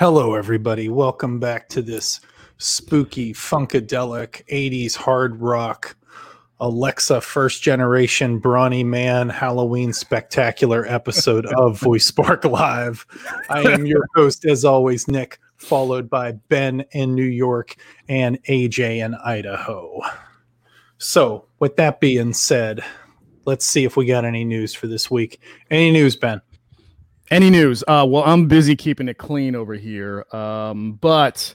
Hello, everybody. Welcome back to this spooky, funkadelic 80s hard rock Alexa first generation brawny man Halloween spectacular episode of Voice Spark Live. I am your host, as always, Nick, followed by Ben in New York and AJ in Idaho. So, with that being said, let's see if we got any news for this week. Any news, Ben? Any news? Uh, well, I'm busy keeping it clean over here. Um, but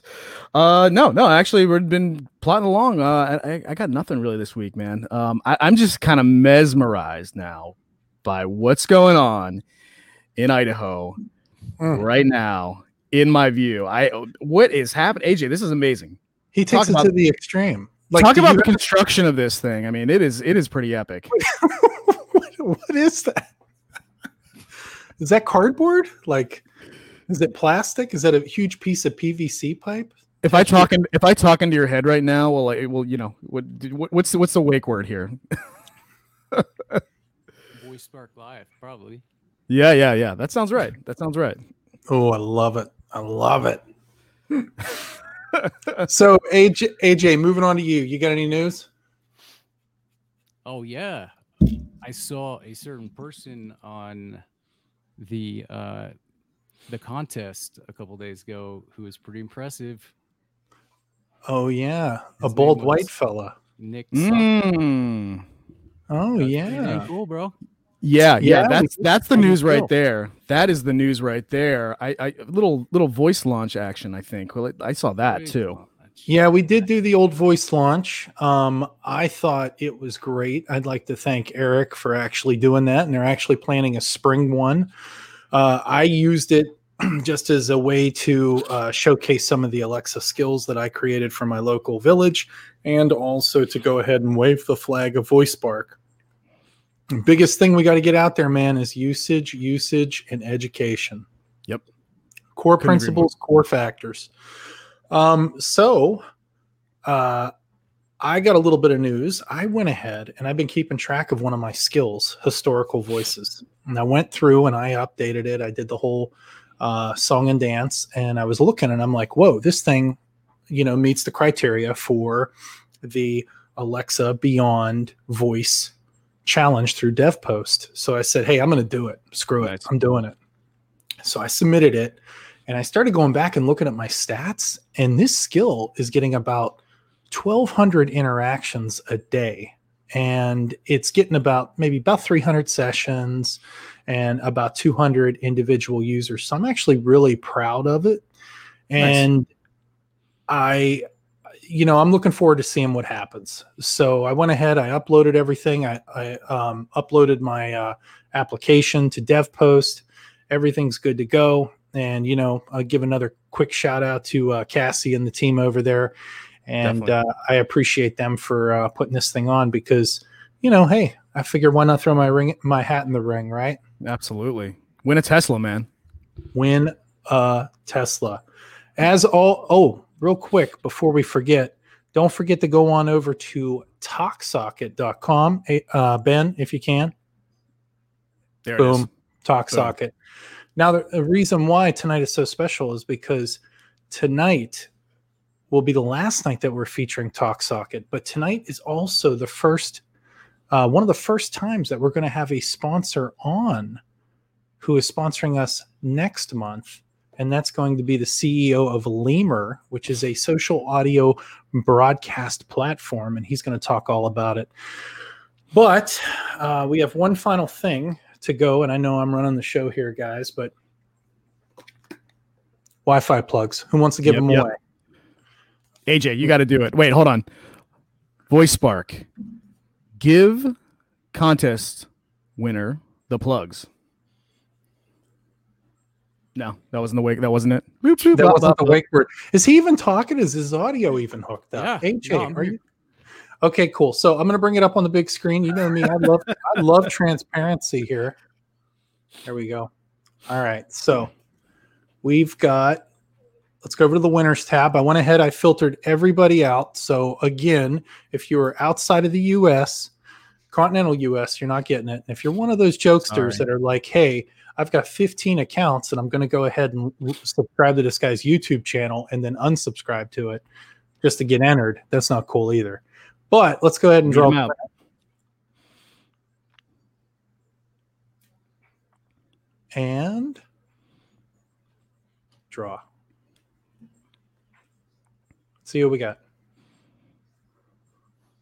uh, no, no, actually, we've been plotting along. Uh, I, I got nothing really this week, man. Um, I, I'm just kind of mesmerized now by what's going on in Idaho Mm. right now. In my view, I what is happening? AJ, this is amazing. He takes Talk it about- to the extreme. Talk about the construction of this thing. I mean, it is it is pretty epic. what, what is that? Is that cardboard? Like, is it plastic? Is that a huge piece of PVC pipe? If I talk in, if I talk into your head right now, well, like, well, you know, what, what what's the, what's the wake word here? Voice Spark Live, probably. Yeah, yeah, yeah. That sounds right. That sounds right. Oh, I love it. I love it. so, AJ, AJ, moving on to you. You got any news? Oh yeah, I saw a certain person on the uh the contest a couple days ago who was pretty impressive. Oh, yeah. A His bold white fella. Nick. Mm. Oh, That's yeah. cool, bro. Yeah, Yeah, yeah. That's that's the news right there. That is the news right there. I, I little little voice launch action. I think. Well, I saw that too. Yeah, we did do the old voice launch. Um, I thought it was great. I'd like to thank Eric for actually doing that, and they're actually planning a spring one. Uh, I used it just as a way to uh, showcase some of the Alexa skills that I created for my local village, and also to go ahead and wave the flag of Voice Spark. The biggest thing we got to get out there, man, is usage, usage, and education. Yep. Core Couldn't principles, core factors. Um, so uh I got a little bit of news. I went ahead and I've been keeping track of one of my skills, historical voices. And I went through and I updated it. I did the whole uh, song and dance, and I was looking and I'm like, whoa, this thing, you know, meets the criteria for the Alexa Beyond Voice challenge through DevPost. So I said, hey, I'm going to do it. Screw it. Nice. I'm doing it. So I submitted it and I started going back and looking at my stats, and this skill is getting about 1,200 interactions a day. And it's getting about maybe about 300 sessions and about 200 individual users. So I'm actually really proud of it. Nice. And I, you know, I'm looking forward to seeing what happens. So I went ahead, I uploaded everything. I, I um, uploaded my uh, application to DevPost. Everything's good to go. And, you know, I'll give another quick shout out to uh, Cassie and the team over there. And uh, I appreciate them for uh, putting this thing on because, you know, hey, I figure why not throw my ring, my hat in the ring, right? Absolutely. Win a Tesla, man. win a Tesla. As all, oh, real quick before we forget, don't forget to go on over to talksocket.com. Uh, ben, if you can, There it is. boom, TalkSocket. Now, the, reason why tonight is so special is because tonight will be the last night that we're featuring TalkSocket, but tonight is also the first, uh, one of the first times that we're going to have a sponsor on who is sponsoring us next month. And that's going to be the CEO of Lemur, which is a social audio broadcast platform. And he's going to talk all about it. But uh, we have one final thing to go. And I know I'm running the show here, guys, but Wi Fi plugs. Who wants to give Yep, them yep. away? AJ, you got to do it. Wait, hold on. Voice Spark. Give contest winner the plugs. No, that wasn't the wake. That wasn't it. Boop, boop, That blah, wasn't blah, the wake word. Is he even talking? Is his audio even hooked up? Yeah, AJ, no, are you? Okay, cool. So I'm gonna bring it up on the big screen. You know me, I love I love transparency here. There we go. All right. So we've got let's go over to the winners tab. I went ahead, I filtered everybody out. So again, if you are outside of the US, continental US, you're not getting it. And if you're one of those jokesters Sorry. that are like, hey, I've got 15 accounts and I'm going to go ahead and subscribe to this guy's YouTube channel and then unsubscribe to it just to get entered, that's not cool either. But let's go ahead and draw out. and draw. See what we got.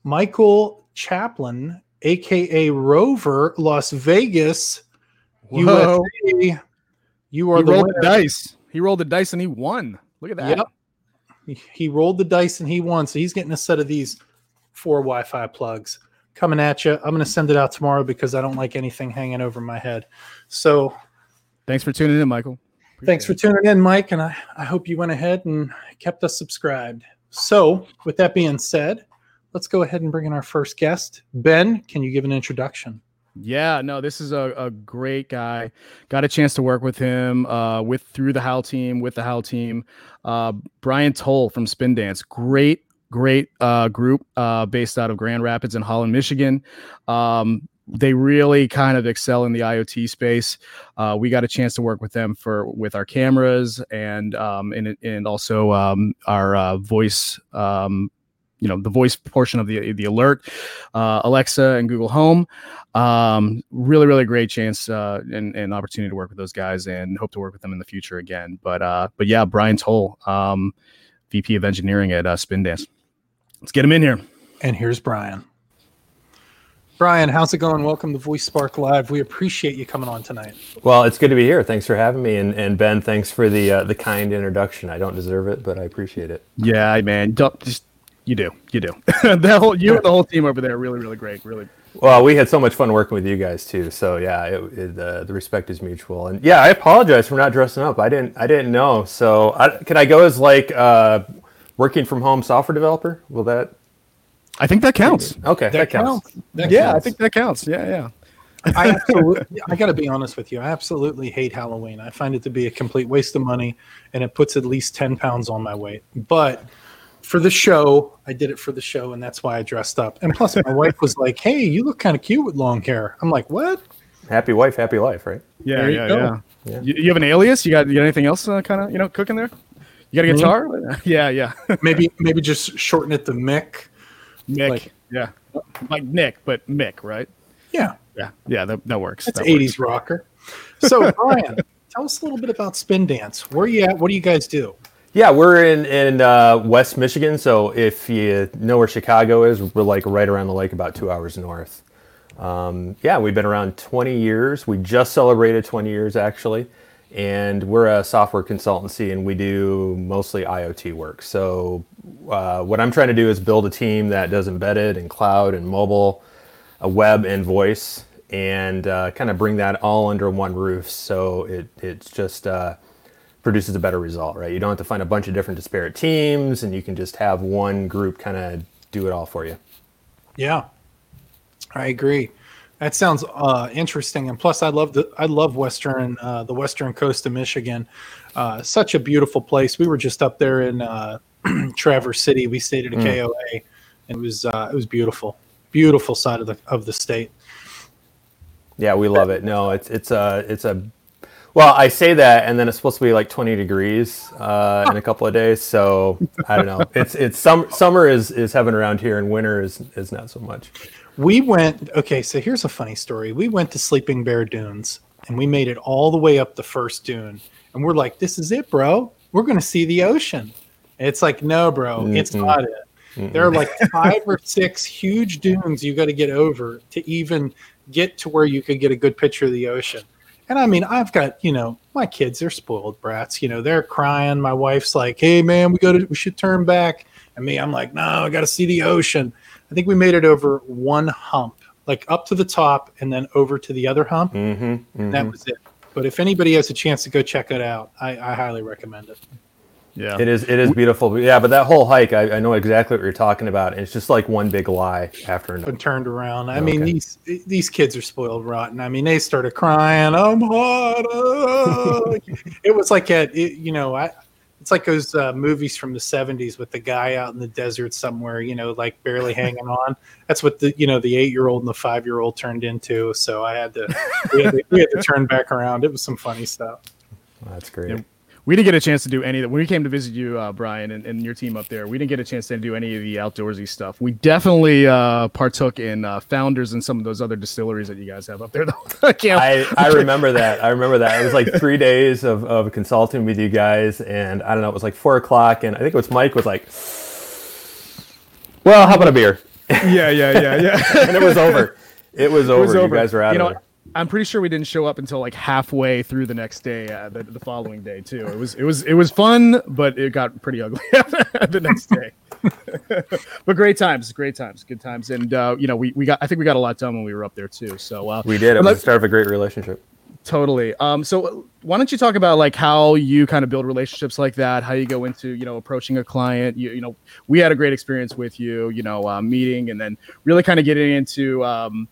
Michael Chaplin, aka Rover, Las Vegas, Whoa. USA. You are He the rolled winner. the dice. He rolled the dice and he won. Look at that. Yep. He rolled the dice and he won. So he's getting a set of these four Wi Fi plugs coming at you. I'm going to send it out tomorrow because I don't like anything hanging over my head. So Thanks for tuning in, Michael. Thanks for tuning in, Mike, and I, I hope you went ahead and kept us subscribed. So, with that being said, let's go ahead and bring in our first guest. Ben, can you give an introduction? Yeah, no, this is a, a great guy. Got a chance to work with him uh, with through the Howl team, with the Howl team. Uh, Brian Toll from Spin Dance, great, great uh, group uh, based out of Grand Rapids and Holland, Michigan. Um, they really kind of excel in the IoT space. Uh, we got a chance to work with them for with our cameras and um, and and also um, our uh, voice. Um, you know the voice portion of the the alert, uh, Alexa and Google Home um really really great chance uh and, and opportunity to work with those guys and hope to work with them in the future again but uh but yeah brian toll um vp of engineering at uh, spin dance let's get him in here And here's Brian. Brian, how's it going? Welcome to Voice Spark Live. We appreciate you coming on tonight. Well, it's good to be here. Thanks for having me, and, and Ben, thanks for the uh, the kind introduction. I don't deserve it, but I appreciate it. yeah man don't just you do you do that whole you and the whole team over there really really great really Well, we had so much fun working with you guys too. So yeah, it, it, uh, the respect is mutual. And yeah, I apologize for not dressing up. I didn't I didn't know. So I, can I go as like uh, working from home software developer? Will that? i think that counts Okay, that, counts. That yeah i think that counts yeah yeah I absolutely, I got to be honest with you. I absolutely hate Halloween. I find it to be a complete waste of money, and it puts at least ten pounds on my weight. But for the show, I did it for the show, and that's why I dressed up. And plus, my wife was like, "Hey, you look kind of cute with long hair." I'm like, "What?" Happy wife, happy life, right? yeah There you yeah, go. yeah Yeah. You, you have an alias you got you got anything else uh, kind of you know cooking there you got a Me? guitar yeah yeah Maybe, maybe just shorten it to Mick. Mick. Like- yeah. Like Nick, but Mick, right? Yeah, Yeah. Yeah, that, that works. that's that '80s rocker. So, Brian, tell us a little bit about Spin Dance. Where are you at? What do you guys do? Yeah, we're in in uh, West Michigan. So if you know where Chicago is, we're like right around the lake, about two hours north. Um, yeah, we've been around 20 years. We just celebrated 20 years actually, and we're a software consultancy, and we do mostly IoT work. So uh, what I'm trying to do is build a team that does embedded and cloud and mobile, a web and voice, and uh, kind of bring that all under one roof. So it it's just uh, produces a better result, right? You don't have to find a bunch of different disparate teams, and you can just have one group kind of do it all for you. Yeah, I agree. That sounds uh, interesting, and plus, I love the I love Western uh, the Western coast of Michigan. Uh, such a beautiful place. We were just up there in uh, Traverse City. We stayed at a KOA. And it was uh, it was beautiful, beautiful side of the of the state. Yeah, we love it. No, it's it's a it's a well, I say that, and then it's supposed to be like 20 degrees uh, in a couple of days. So I don't know. It's it's some summer is is heaven around here, and winter is is not so much. We went okay. So here's a funny story. We went to Sleeping Bear Dunes, and we made it all the way up the first dune, and we're like, "This is it, bro. We're gonna see the ocean." And it's like, no, bro, it's Mm-mm. not it. There are like five or six huge dunes you got to get over to even get to where you could get a good picture of the ocean. And I mean, I've got you know my kids; they're spoiled brats. You know, they're crying. My wife's like, "Hey, man, we got to, we should turn back." And me, I'm like, "No, I got to see the ocean." I think we made it over one hump, like up to the top, and then over to the other hump. Mm-hmm, That was it. But if anybody has a chance to go check it out, I, I highly recommend it. Yeah. It is it is beautiful. Yeah, but that whole hike, I, I know exactly what you're talking about. And it's just like one big lie after another. been turned around. I mean, Okay. these these kids are spoiled rotten. I mean, they started crying. I'm hot. uh." it was like a, it, you know, I it's like those uh, movies from the 70s with the guy out in the desert somewhere, you know, like barely hanging on. That's what the, you know, the eight year old and the five year old turned into. So I had to we, had to, we had to turn back around. It was some funny stuff. That's great. Yeah. We didn't get a chance to do any of that when we came to visit you, uh, Brian, and, and, your team up there. We didn't get a chance to do any of the outdoorsy stuff. We definitely uh, partook in uh, founders and some of those other distilleries that you guys have up there. Though I, I, I remember that. I remember that. It was like three days of, of consulting with you guys, and I don't know. It was like four o'clock, and I think it was Mike was like, "Well, how about a beer?" Yeah, yeah, yeah, yeah. and it was over. It was over. It was over. You guys were out you know. I'm pretty sure we didn't show up until like halfway through the next day, uh, the, the following day too. It was it was it was fun, but it got pretty ugly the next day. but great times, great times, good times, and uh, you know we, we got I think we got a lot done when we were up there too. So uh, we did. It was the start of a great relationship. Totally. Um, so why don't you talk about like how you kind of build relationships like that? How you go into you know approaching a client? You you know we had a great experience with you. You know uh, meeting and then really kind of getting into. Um,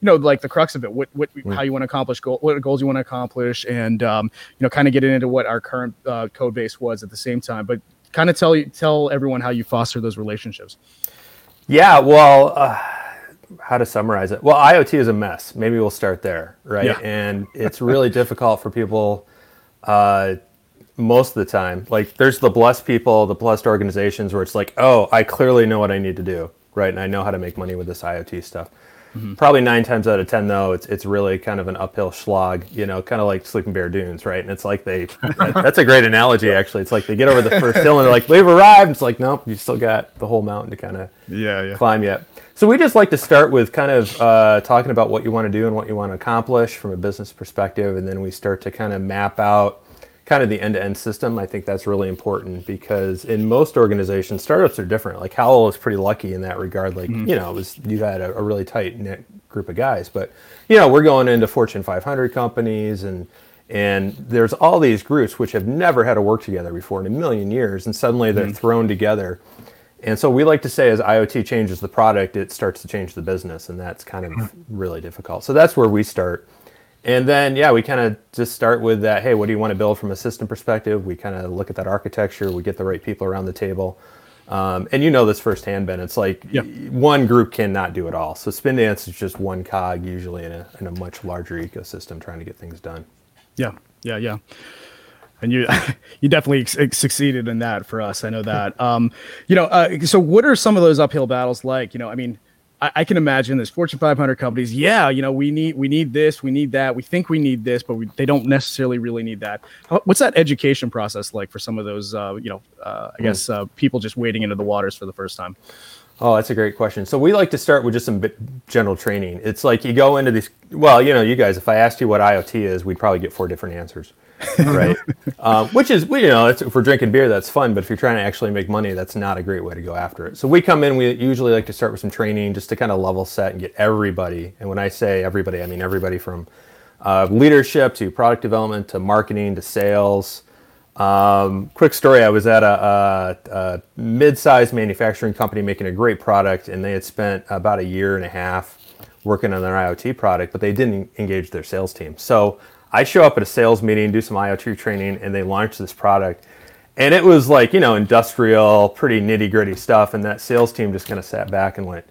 you know like the crux of it what what how you want to accomplish goal, what goals you want to accomplish and um, you know kind of getting into what our current uh, code base was at the same time but kind of tell you tell everyone how you foster those relationships. Yeah well uh, how to summarize it. Well iot is a mess. Maybe we'll start there right? Yeah. and it's really difficult for people uh, most of the time. Like there's the blessed people the blessed organizations where it's like oh i clearly know what i need to do right? And i know how to make money with this iot stuff Mm-hmm. Probably nine times out of ten, though, it's it's really kind of an uphill slog. You know, kind of like Sleeping Bear Dunes, right? And it's like they. that's a great analogy, actually. It's like they get over the first hill and they're like, "We've arrived." It's like, nope, you still got the whole mountain to kind of yeah, yeah. climb yet. So we just like to start with kind of uh, talking about what you want to do and what you want to accomplish from a business perspective, and then we start to kind of map out kind of the end-to-end system. I think that's really important because in most organizations, startups are different. Like Howell was pretty lucky in that regard. Like mm-hmm. you know, it was you had a, a really tight knit group of guys, but you know, we're going into Fortune 500 companies and and there's all these groups which have never had to work together before in a million years, and suddenly they're mm-hmm. thrown together. And so we like to say, as IoT changes the product, it starts to change the business, and that's kind of mm-hmm. really difficult. So that's where we start and then, yeah, we kind of just start with that. Hey, what do you want to build from a system perspective? We kind of look at that architecture. We get the right people around the table. Um, and you know this firsthand, Ben. It's like one group cannot do it all. So Spindance is just one cog, usually in a, in a much larger ecosystem, trying to get things done. Yeah, yeah, yeah. And you, you definitely succeeded in that for us. I know that. Um, you know, uh, so what are some of those uphill battles like? You know, I mean, I, I, can imagine there's Fortune 500 companies. Yeah, you know, we need we need this, we need that. We think we need this, but we, they don't necessarily really need that. What's that education process like for some of those? Uh, you know, uh, I mm. guess uh, people just wading into the waters for the first time. Oh, that's a great question. So we like to start with just some general training. It's like you go into these. Well, you know, you guys, if I asked you what IoT is, we'd probably get four different answers, right? um, which is, you know, if we're drinking beer, that's fun. But if you're trying to actually make money, that's not a great way to go after it. So we come in. We usually like to start with some training just to kind of level set and get everybody. And when I say everybody, I mean everybody from uh, leadership to product development to marketing to sales um, quick story: I was at a, a, a, mid-sized manufacturing company making a great product, and they had spent about a year and a half working on their IoT product, but they didn't engage their sales team. So I show up at a sales meeting, do some IoT training, and they launch this product. And it was like you know industrial, pretty nitty-gritty stuff, and that sales team just kind of sat back and went,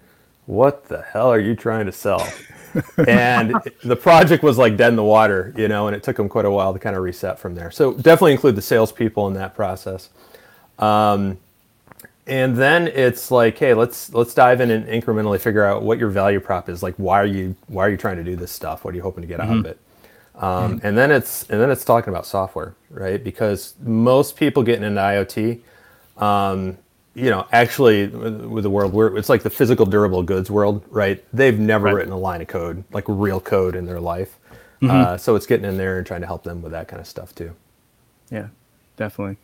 "What the hell are you trying to sell?" and the project was like dead in the water, you know, and it took them quite a while to kind of reset from there. So definitely include the salespeople in that process. Um, and then it's like, hey, let's let's dive in and incrementally figure out what your value prop is. Like, why are you why are you trying to do this stuff? What are you hoping to get mm-hmm. out of it? Um, mm-hmm. And then it's and then it's talking about software, right? Because most people getting into IoT, um, you know, actually with the world where it's like the physical durable goods world, right? They've never right. written a line of code, like real code in their life. Mm-hmm. Uh, so it's getting in there and trying to help them with that kind of stuff too. Yeah, definitely.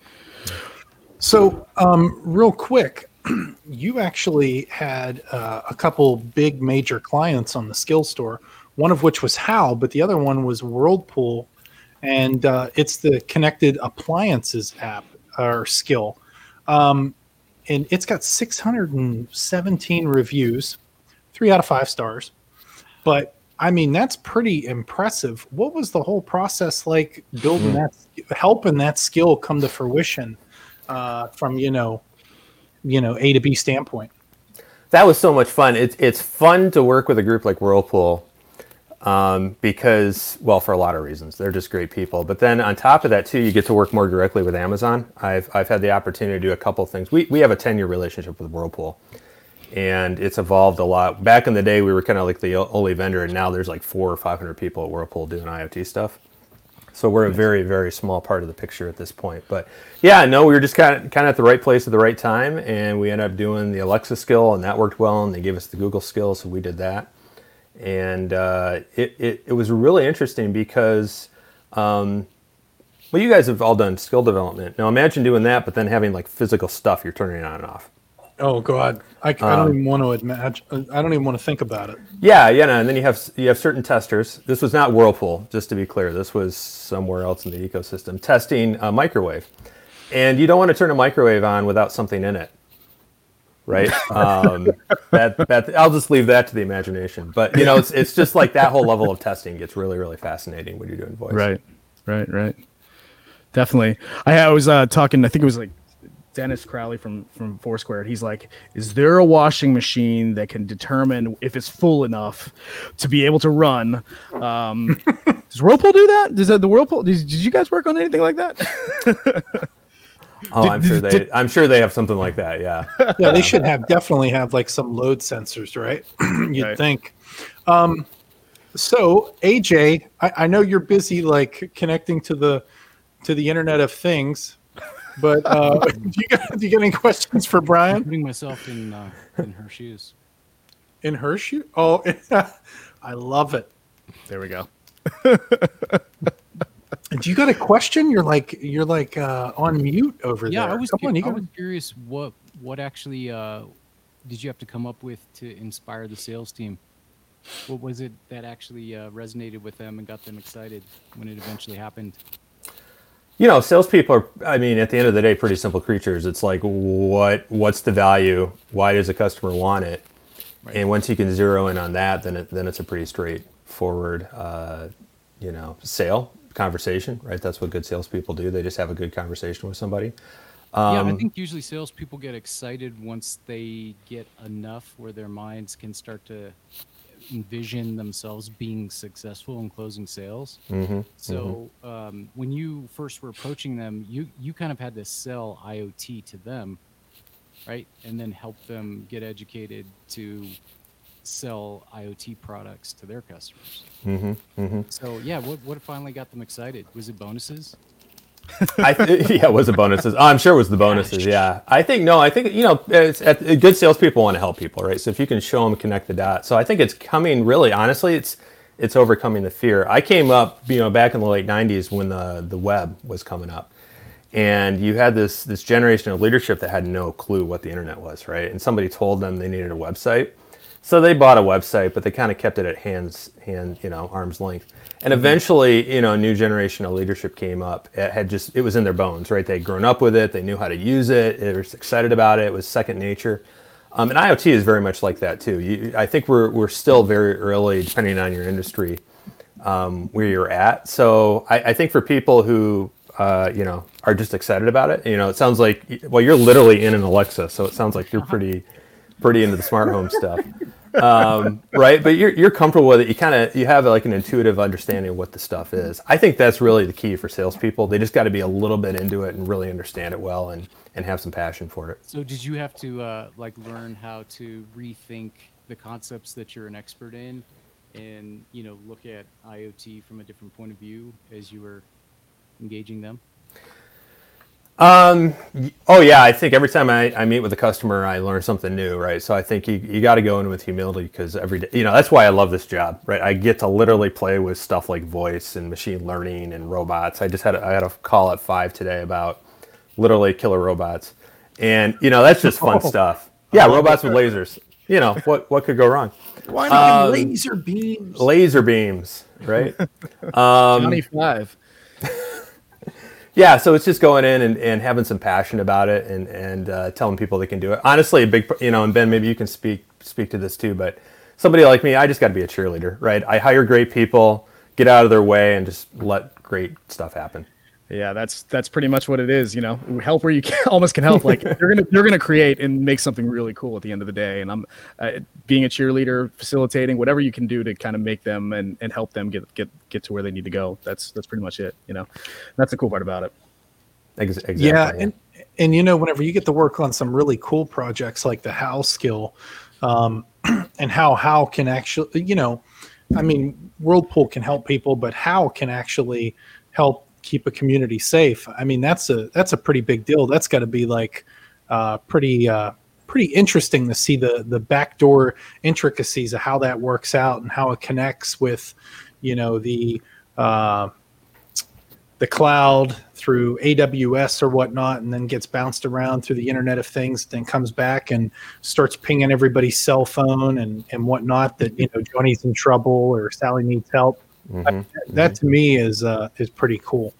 So, um, real quick, you actually had uh, a couple big major clients on the skill store, one of which was Hal, but the other one was Whirlpool. And uh, it's the connected appliances app or skill. Um, and it's got 617 reviews, three out of five stars. But I mean, that's pretty impressive. What was the whole process like building mm. that, helping that skill come to fruition? uh, from you know, you know A to B standpoint. That was so much fun. It's it's fun to work with a group like Whirlpool um, because, well, for a lot of reasons, they're just great people. But then on top of that, too, you get to work more directly with Amazon. I've, I've had the opportunity to do a couple things. We, we have a 10 year relationship with Whirlpool, and it's evolved a lot. Back in the day, we were kind of like the only vendor, and now there's like four or 500 people at Whirlpool doing IoT stuff. So we're a very, very small part of the picture at this point. But yeah, no, we were just kind of kind of at the right place at the right time, and we ended up doing the Alexa skill, and that worked well. And they gave us the Google skill, so we did that and uh, it, it, it, was really interesting because um, well you guys have all done skill development. Now imagine doing that but then having like physical stuff you're turning on and off. Oh god. I, I don't um, even want to imagine i don't even want to think about it. Yeah yeah no, and then you have you have certain testers. This was not whirlpool just to be clear. This was somewhere else in the ecosystem testing a microwave. And you don't want to turn a microwave on without something in it right? Um, that, that I'll just leave that to the imagination. But you know, it's it's just like that whole level of testing gets really really fascinating when you're doing voice. Right, right, right. Definitely. I, I was uh, talking. I think it was like Dennis Crowley from from Foursquare. He's like, "Is there a washing machine that can determine if it's full enough to be able to run?" Um, does Whirlpool do that? Does that, the Whirlpool? Did, did you guys work on anything like that? Oh, I'm sure they. I'm sure they have something like that. Yeah. Yeah, they should have definitely have like some load sensors, right? You'd right. think. Um, so AJ, I, I, know you're busy like connecting to the to the Internet of Things, but uh, do you got do you get any questions for Brian? I'm putting myself in uh, in her shoes. In her shoe? Oh, I love it. There we go. Do you got a question? You're like you're like uh, on mute over yeah, there. Yeah, I was. Come cu- on, I was curious what what actually uh, did you have to come up with to inspire the sales team? What was it that actually uh, resonated with them and got them excited when it eventually happened? You know, salespeople are. I mean, at the end of the day, pretty simple creatures. It's like, what what's the value? Why does a customer want it? Right. And once you can zero in on that, then it, then it's a pretty straightforward, uh, you know, sale conversation, right? That's what good salespeople do. They just have a good conversation with somebody. Um, yeah, I um, think usually salespeople get excited once they get enough where their minds can start to envision themselves being successful in closing sales. Mm-hmm, so mm-hmm. Um, when you first were approaching them, you you kind of had to sell IoT to them, right? And then help them get educated to sell IoT products to their customers. Mm-hmm, mm-hmm. So yeah, what what finally got them excited? Was it bonuses? I th- yeah, it was the bonuses. Oh, I'm sure it was the bonuses. Yeah, I think no. I think you know, it's, it's, good salespeople want to help people, right? So if you can show them, connect the dots. So I think it's coming. Really, honestly, it's it's overcoming the fear. I came up, you know, back in the late '90s when the the web was coming up, and you had this this generation of leadership that had no clue what the internet was, right? And somebody told them they needed a website, so they bought a website, but they kind of kept it at hands, hand, you know, arm's length. And mm-hmm. eventually, you know, a new generation of leadership came up. It had just, it was in their bones, right? They'd grown up with it. They knew how to use it. They were excited about it. It was second nature. Um, and IoT is very much like that too. You, I think we're, we're still very early, depending on your industry, um, where you're at. So I, I think for people who, uh, you know, are just excited about it, you know, it sounds like, well, you're literally in an Alexa. So it sounds like you're uh-huh. pretty, pretty into the smart home stuff um, right? But you're you're comfortable with it. You kind of you have like an intuitive understanding of what the stuff is. I think that's really the key for salespeople. They just got to be a little bit into it and really understand it well and and have some passion for it. So did you have to uh, like learn how to rethink the concepts that you're an expert in, and you know look at IoT from a different point of view as you were engaging them? Um, oh yeah, I think every time I, I meet with a customer, I learn something new, right? So I think you, you got to go in with humility because every day, you know, that's why I love this job, right? I get to literally play with stuff like voice and machine learning and robots. I just had a, I had a call at five today about literally killer robots, and you know, that's just fun oh, stuff. Yeah, robots with lasers. You know what what could go wrong? Why not um, laser beams? Laser beams, right? um, Twenty five yeah, so it's just going in and, and having some passion about it and and uh, telling people they can do it. Honestly, a big you know, and Ben, maybe you can speak speak to this too. But somebody like me, I just got to be a cheerleader, right? I hire great people, get out of their way, and just let great stuff happen. Yeah, that's that's pretty much what it is. You know, help where you can, almost can help. Like you're gonna you're gonna create and make something really cool at the end of the day. And I'm uh, being a cheerleader, facilitating whatever you can do to kind of make them and, and help them get get get to where they need to go. That's that's pretty much it. You know, that's the cool part about it. Exactly. Yeah, and and you know, whenever you get to work on some really cool projects like the How skill, um, and how How can actually, you know, I mean, Whirlpool can help people, but How can actually help keep a community safe. I mean, that's a that's a pretty big deal. That's got to be like uh, pretty uh, pretty interesting to see the the backdoor intricacies of how that works out and how it connects with, you know, the uh, the cloud through AWS or whatnot, and then gets bounced around through the Internet of Things, then comes back and starts pinging everybody's cell phone and and whatnot. That you know Johnny's in trouble or Sally needs help. Mm-hmm. That, to me is uh, is pretty cool.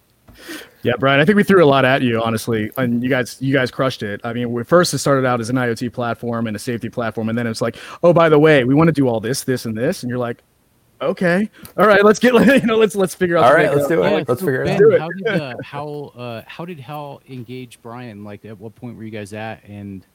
Yeah, Brian, I think we threw a lot at you, honestly, and you guys you guys crushed it. I mean, we first it started out as an IoT platform and a safety platform, and then it's like, oh, by the way, we want to do all this, this, and this, and you're like, okay, all right, let's get you know, let's let's figure out. All right, let's do it. Yeah, let's so figure ben, it out. How did uh, how uh, how did Hal engage Brian? Like, at what point were you guys at, and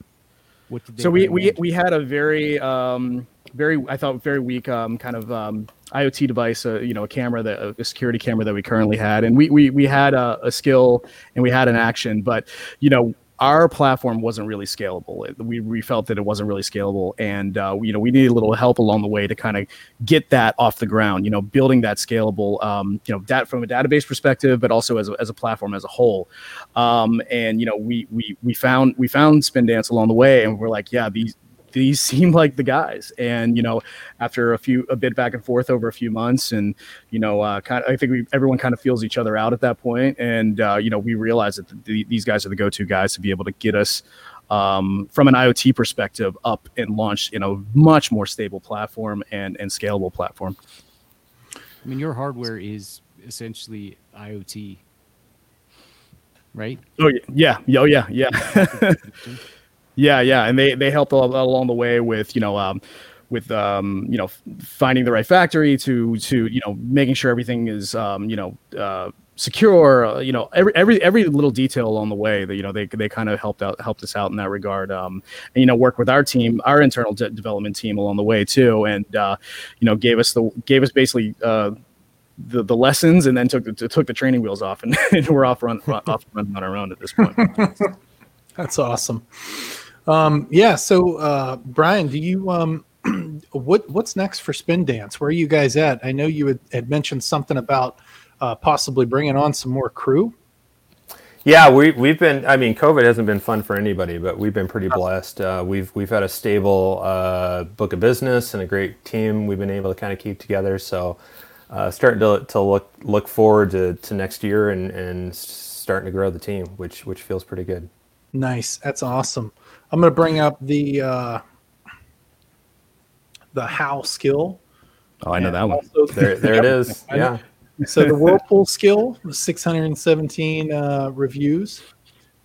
what did so we we we had a very um very I thought very weak um kind of um IoT device, uh, you know, a camera that a security camera that we currently had, and we we we had a, a skill and we had an action, but you know, our platform wasn't really scalable. It, we, we felt that it wasn't really scalable, and uh, you know we needed a little help along the way to kind of get that off the ground. You know, building that scalable, um, you know, that from a database perspective, but also as a, as a platform as a whole. Um, and you know, we we we found we found Spindance along the way, and we're like, yeah, these these seem like the guys. And you know, after a few a bit back and forth over a few months, and you know, uh, kind of, I think we everyone kind of feels each other out at that point, and uh, you know, we realize that the, these guys are the go-to guys to be able to get us. Um, from an IoT perspective, up and launched in a much more stable platform and, and scalable platform. I mean, your hardware is essentially IoT, right? Oh yeah, yeah, oh yeah, yeah. Yeah, yeah, and they they helped along the way with you know um, with um, you know finding the right factory to to you know making sure everything is um, you know uh, secure. Uh, you know every every every little detail along the way that you know they they kind of helped out helped us out in that regard. Um, and you know work with our team, our internal de- development team along the way too, and uh, you know gave us the gave us basically. Uh, the, the lessons and then took the, took the training wheels off and, and we're off run off running on our own at this point. That's awesome. Um, yeah. So, uh, Brian, do you um, what what's next for Spin Dance? Where are you guys at? I know you had, had mentioned something about uh, possibly bringing on some more crew. Yeah, we we've been. I mean, COVID hasn't been fun for anybody, but we've been pretty blessed. Uh, we've we've had a stable uh, book of business and a great team. We've been able to kind of keep together. So, uh, starting to, to look look forward to, to next year and, and starting to grow the team, which which feels pretty good. Nice. That's awesome. I'm going to bring up the uh, the how skill. Oh, I know that one. there, there it is. Yeah. So the Whirlpool skill was 617 uh, reviews,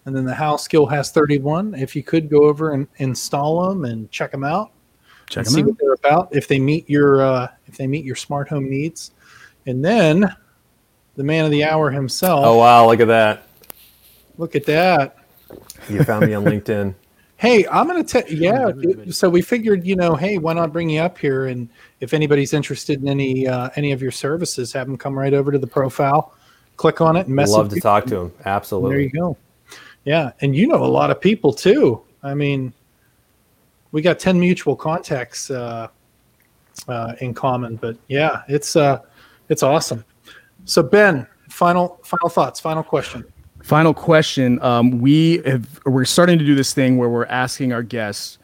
and then the how skill has 31. If you could go over and install them and check them out, check them see out. what they're about. If they meet your uh, if they meet your smart home needs, and then the man of the hour himself. Oh wow! Look at that. Look at that. You found me on LinkedIn. Hey, I'm gonna tell. Yeah, so we figured, you know, hey, why not bring you up here? And if anybody's interested in any uh, any of your services, have them come right over to the profile, click on it, and message. Love to talk to them. Absolutely. There you go. Yeah, and you know a lot of people too. I mean, we got ten mutual contacts uh, uh, in common, but yeah, it's uh, it's awesome. So Ben, final final thoughts, final question. Final question. Um, we have, we're starting to do this thing where we're asking our guests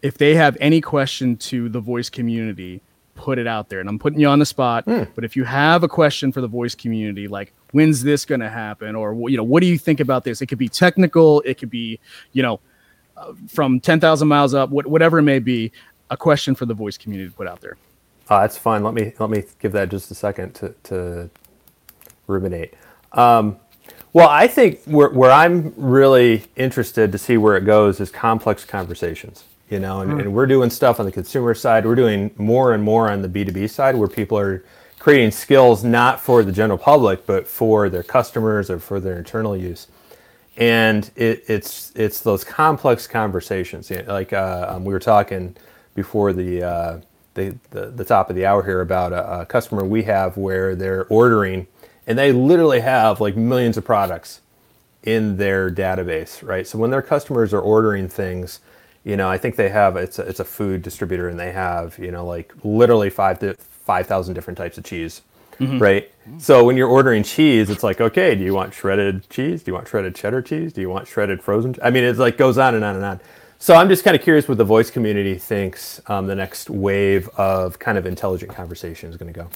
if they have any question to the voice community, put it out there. And I'm putting you on the spot. Mm. But if you have a question for the voice community, like when's this going to happen, or you know, what do you think about this? It could be technical. It could be, you know, uh, from ten thousand miles up, wh- whatever it may be. A question for the voice community to put out there. Oh, that's fine. Let me let me give that just a second to to ruminate. Um, well, I think where, where I'm really interested to see where it goes is complex conversations. You know, and, mm. and we're doing stuff on the consumer side. We're doing more and more on the B2B side where people are creating skills not for the general public, but for their customers or for their internal use. And it, it's it's those complex conversations. You know, Like uh, um, we were talking before the, uh, the, the the top of the hour here about a, a customer we have where they're ordering, and they literally have like millions of products in their database, right? So when their customers are ordering things, you know, I think they have it's a, it's a food distributor and they have you know like literally five to five thousand different types of cheese, right? So when you're ordering cheese, it's like okay, do you want shredded cheese? Do you want shredded cheddar cheese? Do you want shredded frozen? I mean, it's like goes on and on and on. So I'm just kind of curious what the voice community thinks um, the next wave of kind of intelligent conversation is going to go.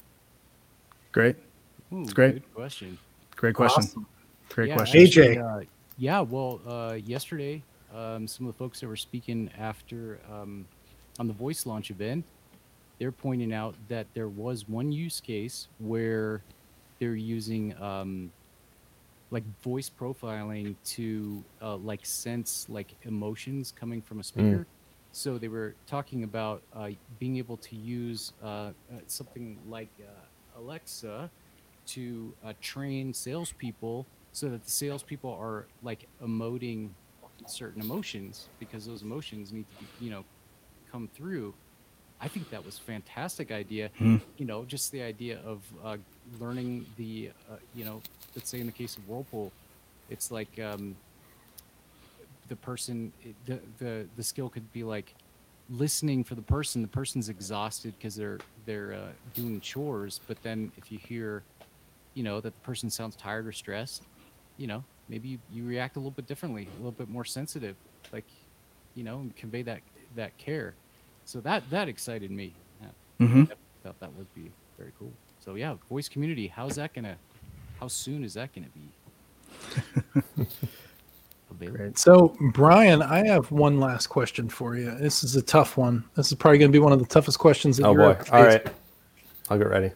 Great. Ooh, It's great. Good question. Great question. Awesome. Great Yeah, question. AJ. uh, yeah, well, uh, yesterday, um, some of the folks that were speaking after um, on the voice launch event, they're pointing out that there was one use case where they're using um, like voice profiling to uh, like sense like emotions coming from a speaker. So they were talking about uh, being able to use uh, uh, something like uh, Alexa to uh, train salespeople so that the salespeople are like emoting certain emotions because those emotions need to be, you know, come through. I think that was a fantastic idea. Hmm. You know, just the idea of uh, learning the, uh, you know, let's say in the case of Whirlpool, it's like um, the person, the, the the skill could be like listening for the person. The person's exhausted because they're they're uh, doing chores, but then if you hear you know that the person sounds tired or stressed you know maybe you, you react a little bit differently a little bit more sensitive like you know and convey that that care so that that excited me Yeah, hmm I thought that would be very cool so yeah voice community how's that gonna how soon is that gonna be Great. So, Brian, I have one last question for you. This is a tough one. This is probably going to be one of the toughest questions that Oh you're boy! ever All faced. right, I'll get ready.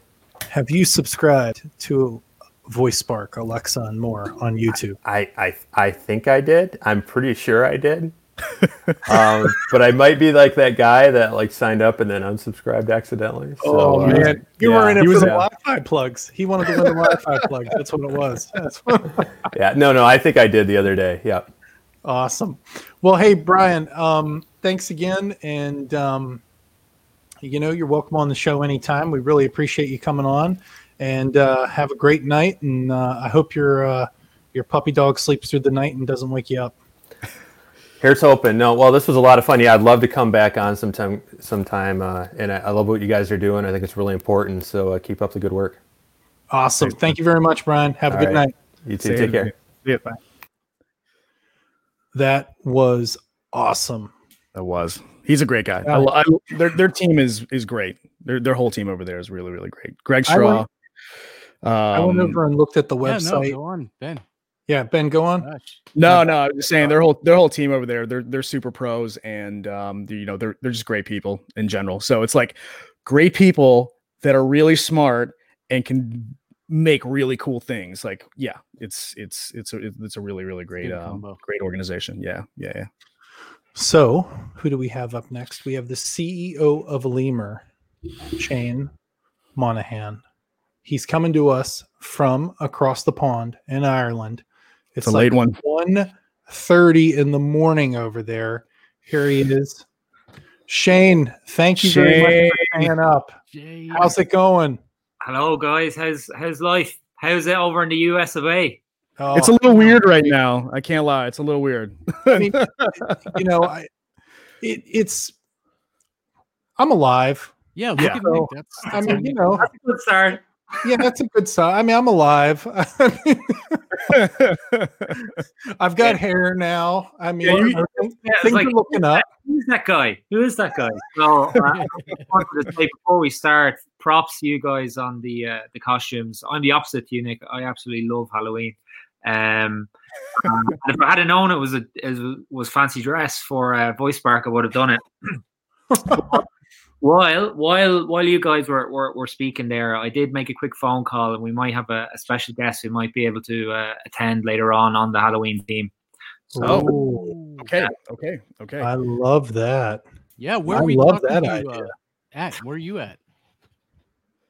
Have you subscribed to Voice Spark, Alexa, and more on YouTube? I, I I think I did. I'm pretty sure I did. um, but I might be like that guy that like signed up and then unsubscribed accidentally. So, oh uh, man, you yeah. were in it He for the a- Wi-Fi plugs. He wanted to win the Wi-Fi plug. That's what it was. That's what- yeah, no, no, I think I did the other day. Yeah. awesome. Well, hey Brian, um, thanks again, and um, you know you're welcome on the show anytime. We really appreciate you coming on, and uh, have a great night. And uh, I hope your uh, your puppy dog sleeps through the night and doesn't wake you up. Here's hoping. No, well, this was a lot of fun. Yeah, I'd love to come back on sometime. Sometime, uh, and I, I love what you guys are doing. I think it's really important. So uh, keep up the good work. Awesome. Thank you very much, Brian. Have a All good right. night. You too. Say Take it. care. Yeah, bye. That was awesome. That was. He's a great guy. Yeah. I, I, their their team is is great. Their their whole team over there is really really great. Greg I Straw. went- I went um, over and looked at the yeah no website. go on ben Yeah, Ben, go on. gosh No, no, I'm just saying their whole their whole team over there. They're they're super pros, and um, you know they're they're just great people in general. So it's like great people that are really smart and can make really cool things. Like yeah, it's it's it's a it's a really really great good um, great organization. Yeah, yeah, yeah. So, who do we have up next? We have the CEO of Lemur, Shane Monahan. He's coming to us from across the pond in Ireland. It's a late one. 1.30 in the morning over there. Here he is. Shane, thank you very much for staying up. Jay. How's it going? Hello, guys. How's how's life? How's it over in the US of A? Oh, It's a little weird right now. I can't lie. It's a little weird. I mean, you know, I, it, it's, I'm alive. yeah look Yeah. at So, Nick. That's, I mean, you know, That's a good start. yeah, that's a good sign. I mean, I'm alive. I've got Yeah. hair now. I mean, Yeah, you- you know, things, Yeah, things like, are looking up. who's that guy? Who is that guy? So, uh, I just wanted to say before we start, props to you guys on the uh, the costumes. I'm the opposite to you, Nick. I absolutely love Halloween. Um, and if I had known it was a it was fancy dress for uh, Voice Spark, I would have done it. while while while you guys were, were were speaking there, I did make a quick phone call, and we might have a, a special guest who might be able to uh, attend later on on the Halloween theme. So Oh. Ooh, okay, okay, okay. I love that. yeah where I are we love that to, idea. uh, at where are you at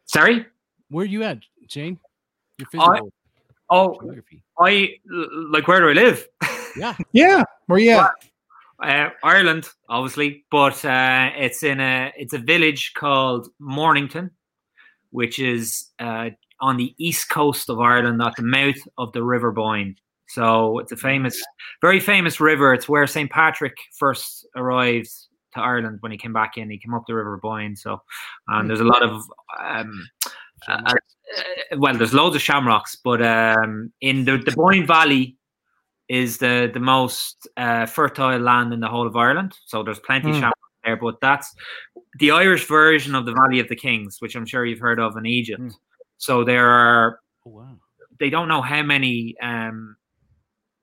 sorry. Where are you at, Jane? Your I- Oh, geography. I like where do I live? Yeah. Yeah, where you at? Uh, Ireland, obviously, but uh, it's in a it's a village called Mornington, which is uh, on the east coast of Ireland, at the mouth of the River Boyne. So it's a famous, very famous river. It's where St Patrick first arrived to Ireland when he came back in. He came up the River Boyne. So, and there's a lot of um, uh, well, there's loads of shamrocks, but um, in the the Boyne Valley is the the most uh, fertile land in the whole of Ireland. So there's plenty of Hmm. shamrock there, but that's the Irish version of the Valley of the Kings, which I'm sure you've heard of in Egypt. Hmm. So there are Oh, wow. they don't know how many um,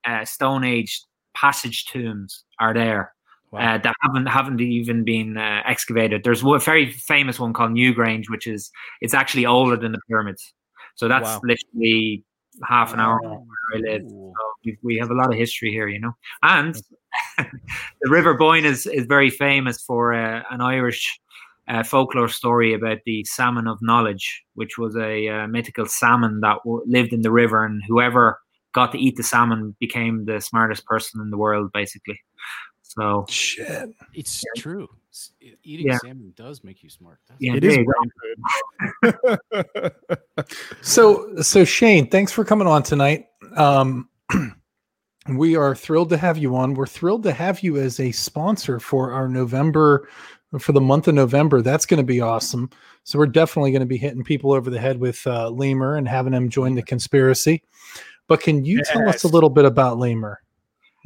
uh, Stone Age passage tombs are there Wow. uh, that haven't haven't even been uh, excavated. There's a very famous one called Newgrange, which is it's actually older than the pyramids. So that's Wow. literally half an hour from where I live. So we, we have a lot of history here, you know. And the River Boyne is is very famous for uh, an Irish uh, folklore story about the salmon of knowledge, which was a uh, mythical salmon that w- lived in the river, and whoever got to eat the salmon became the smartest person in the world, basically. So Shit. It's true. S- e- Eating Yeah. salmon does make you smart. That's Yeah. It is there you brain food. So, so Shane, thanks for coming on tonight. Um, we are thrilled to have you on. We're thrilled to have you as a sponsor for our November, for the month of November. That's going to be awesome. So we're definitely going to be hitting people over the head with uh, Limor and having them join the conspiracy. But can you tell us a little bit about Limor?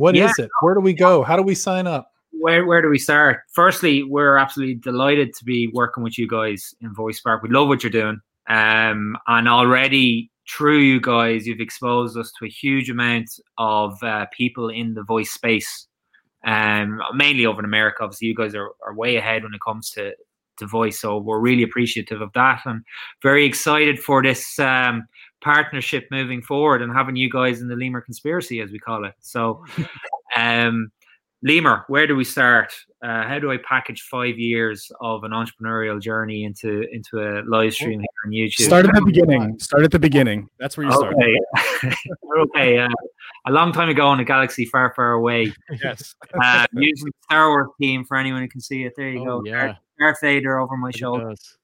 What is Yeah. it? Where do we go? How do we sign up? where where do we start? Firstly, we're absolutely delighted to be working with you guys in Voice Spark. We love what you're doing. Um, and already through you guys, you've exposed us to a huge amount of uh, people in the voice space. Um, mainly over in America. Obviously, you guys are, are way ahead when it comes to to voice. So we're really appreciative of that and very excited for this um, partnership moving forward and having you guys in the Limor conspiracy, as we call it. So, um, Limor, where do we start? Uh, how do I package five years of an entrepreneurial journey into into a live stream here on YouTube? Start at the beginning. Start at the beginning. That's where you start. Okay, okay. Uh, a long time ago in a galaxy far, far away, Yes. uh, using the Star Wars theme for anyone who can see it. There you Oh, go. yeah. Darth Vader over my It shoulder. does.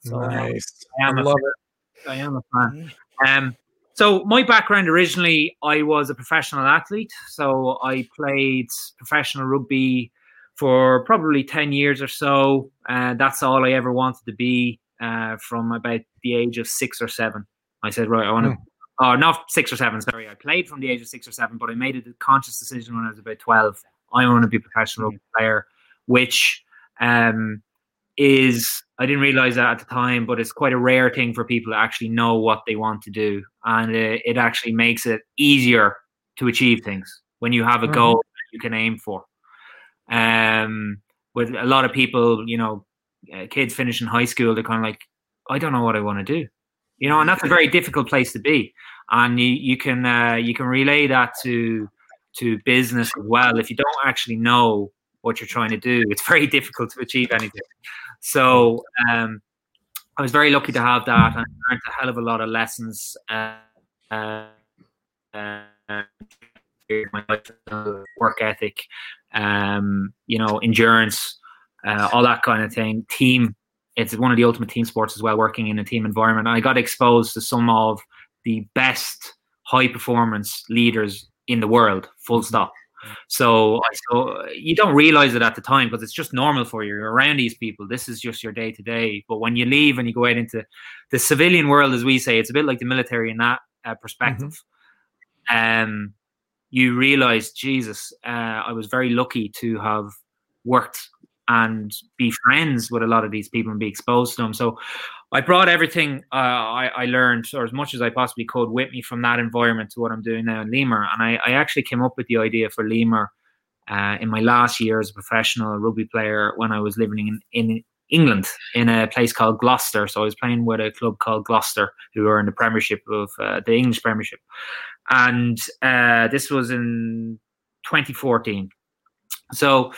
So, uh, nice. I am I a love fan. I am a fan. Um, so my background originally, I was a professional athlete. So I played professional rugby for probably ten years or so. Uh, that's all I ever wanted to be uh, from about the age of six or seven. I said, right, I want to. Oh, not six or seven. Sorry, I played from the age of six or seven, but I made a conscious decision when I was about twelve. I want to be a professional rugby player, which um, is I didn't realize that at the time, but it's quite a rare thing for people to actually know what they want to do, and uh, it actually makes it easier to achieve things when you have a Mhm. goal that you can aim for. Um, with a lot of people, you know, uh, kids finishing high school, they're kind of like, I don't know what I want to do, you know, and that's a very difficult place to be. And you, you can uh, you can relay that to to business as well. If you don't actually know what you're trying to do, it's very difficult to achieve anything. So um, I was very lucky to have that, and learned a hell of a lot of lessons. Uh, uh, work ethic, um, you know, endurance, uh, all that kind of thing. Team, it's one of the ultimate team sports as well. Working in a team environment, I got exposed to some of the best high performance leaders in the world. Full stop. So, so you don't realize it at the time because it's just normal for you. You're around these people. This is just your day to day. But when you leave and you go out into the civilian world, as we say, it's a bit like the military in that uh, perspective. Um, you realize, Jesus, uh, I was very lucky to have worked and be friends with a lot of these people and be exposed to them. So I brought everything uh, I, I learned, or as much as I possibly could, with me from that environment to what I'm doing now in Limor. And I, I actually came up with the idea for Limor uh, in my last year as a professional rugby player when I was living in, in England in a place called Gloucester. So I was playing with a club called Gloucester, who are in the Premiership of uh, the English Premiership. And uh, this was in 2014. So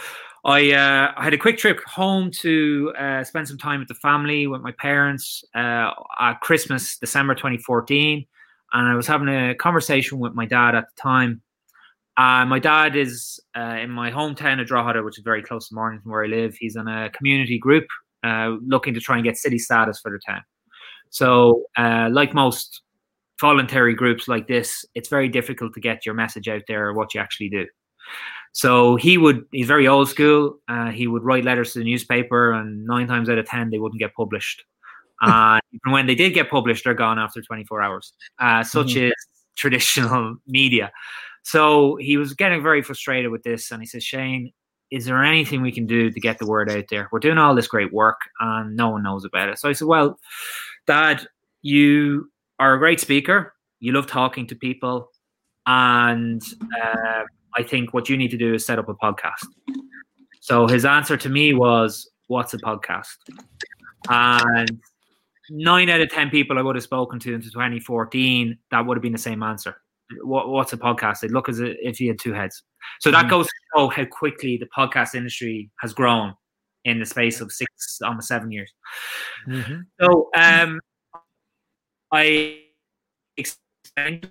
I uh, I had a quick trip home to uh, spend some time with the family with my parents uh, at Christmas, December 2014, and I was having a conversation with my dad at the time. Uh, my dad is uh, in my hometown of Drogheda, which is very close to Mornington, where I live. He's in a community group uh, looking to try and get city status for the town. So, like most voluntary groups like this, it's very difficult to get your message out there or what you actually do. So he would, he's very old school. Uh, he would write letters to the newspaper, and nine times out of 10, they wouldn't get published. And when they did get published, they're gone after 24 hours. Uh, such Mhm. is traditional media. So he was getting very frustrated with this, and he says, Shane, is there anything we can do to get the word out there? We're doing all this great work, and no one knows about it. So I said, Well, Dad, you are a great speaker. You love talking to people, and uh, I think what you need to do is set up a podcast. So his answer to me was, "What's a podcast?" And nine out of ten people I would have spoken to in 2014, that would have been the same answer. What, what's a podcast? They'd look as if he had two heads. So that Mhm. goes to show how quickly the podcast industry has grown in the space of six, almost seven years. Mhm. So um, I explained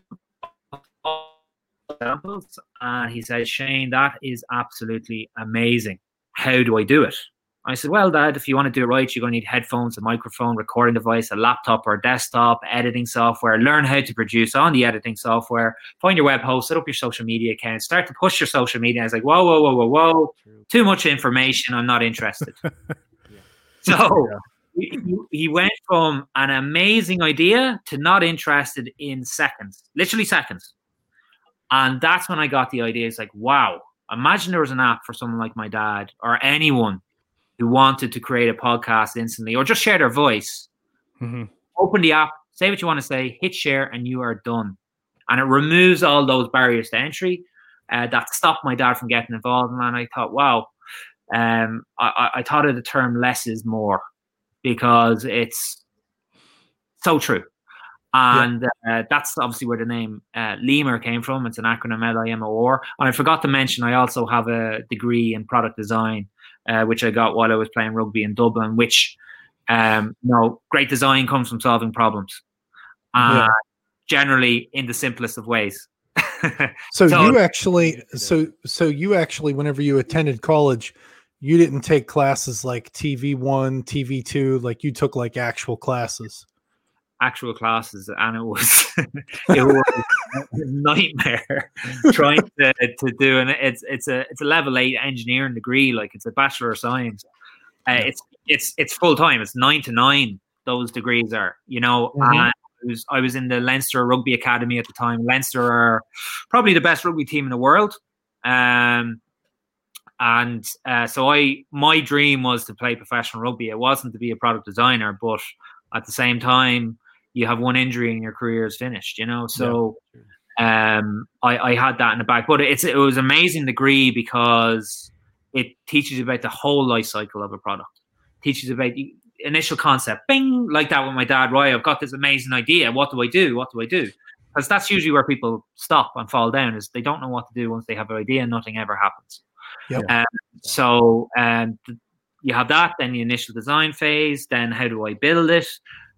examples, and he said, "Shane, that is absolutely amazing. How do I do it?" I said, "Well, Dad, if you want to do it right, you're going to need headphones, a microphone, recording device, a laptop or a desktop, editing software. Learn how to produce on the editing software. Find your web host, set up your social media account, start to push your social media." I was like, "Whoa, whoa, whoa, whoa, whoa! True. Too much information. I'm not interested." So he, he went from an amazing idea to not interested in seconds, literally seconds. And that's when I got the idea. It's like, wow, imagine there was an app for someone like my dad or anyone who wanted to create a podcast instantly or just share their voice. Mhm. Open the app, say what you want to say, hit share, and you are done. And it removes all those barriers to entry uh, that stopped my dad from getting involved. And I thought, wow, um, I- I thought of the term less is more because it's so true. And uh, that's obviously where the name uh, Limor came from. It's an acronym L I M O R. And I forgot to mention, I also have a degree in product design, uh, which I got while I was playing rugby in Dublin, which, um, you know, great design comes from solving problems. Uh, Yeah. Generally in the simplest of ways. So, So- you actually, so so you actually, whenever you attended college, you didn't take classes like TV one, TV two, like you took like actual classes. Actual classes and it was it was a nightmare trying to, to do and it's it's a it's a level eight engineering degree like it's a bachelor of science uh, it's it's it's full time it's nine to nine those degrees are you know Mhm. and I was, I was in the Leinster Rugby Academy at the time. Leinster are probably the best rugby team in the world. Um, and uh, so I, my dream was to play professional rugby. It wasn't to be a product designer, but at the same time, you have one injury and your career is finished. You know, so um, I, I had that in the back. But it's it was amazing degree because it teaches you about the whole life cycle of a product. Teaches about the initial concept, bing, like that with my dad. Right, I've got this amazing idea. What do I do? What do I do? Because that's usually where people stop and fall down is they don't know what to do once they have an idea and nothing ever happens. Yep. Um, so um, you have that, then the initial design phase, then how do I build it?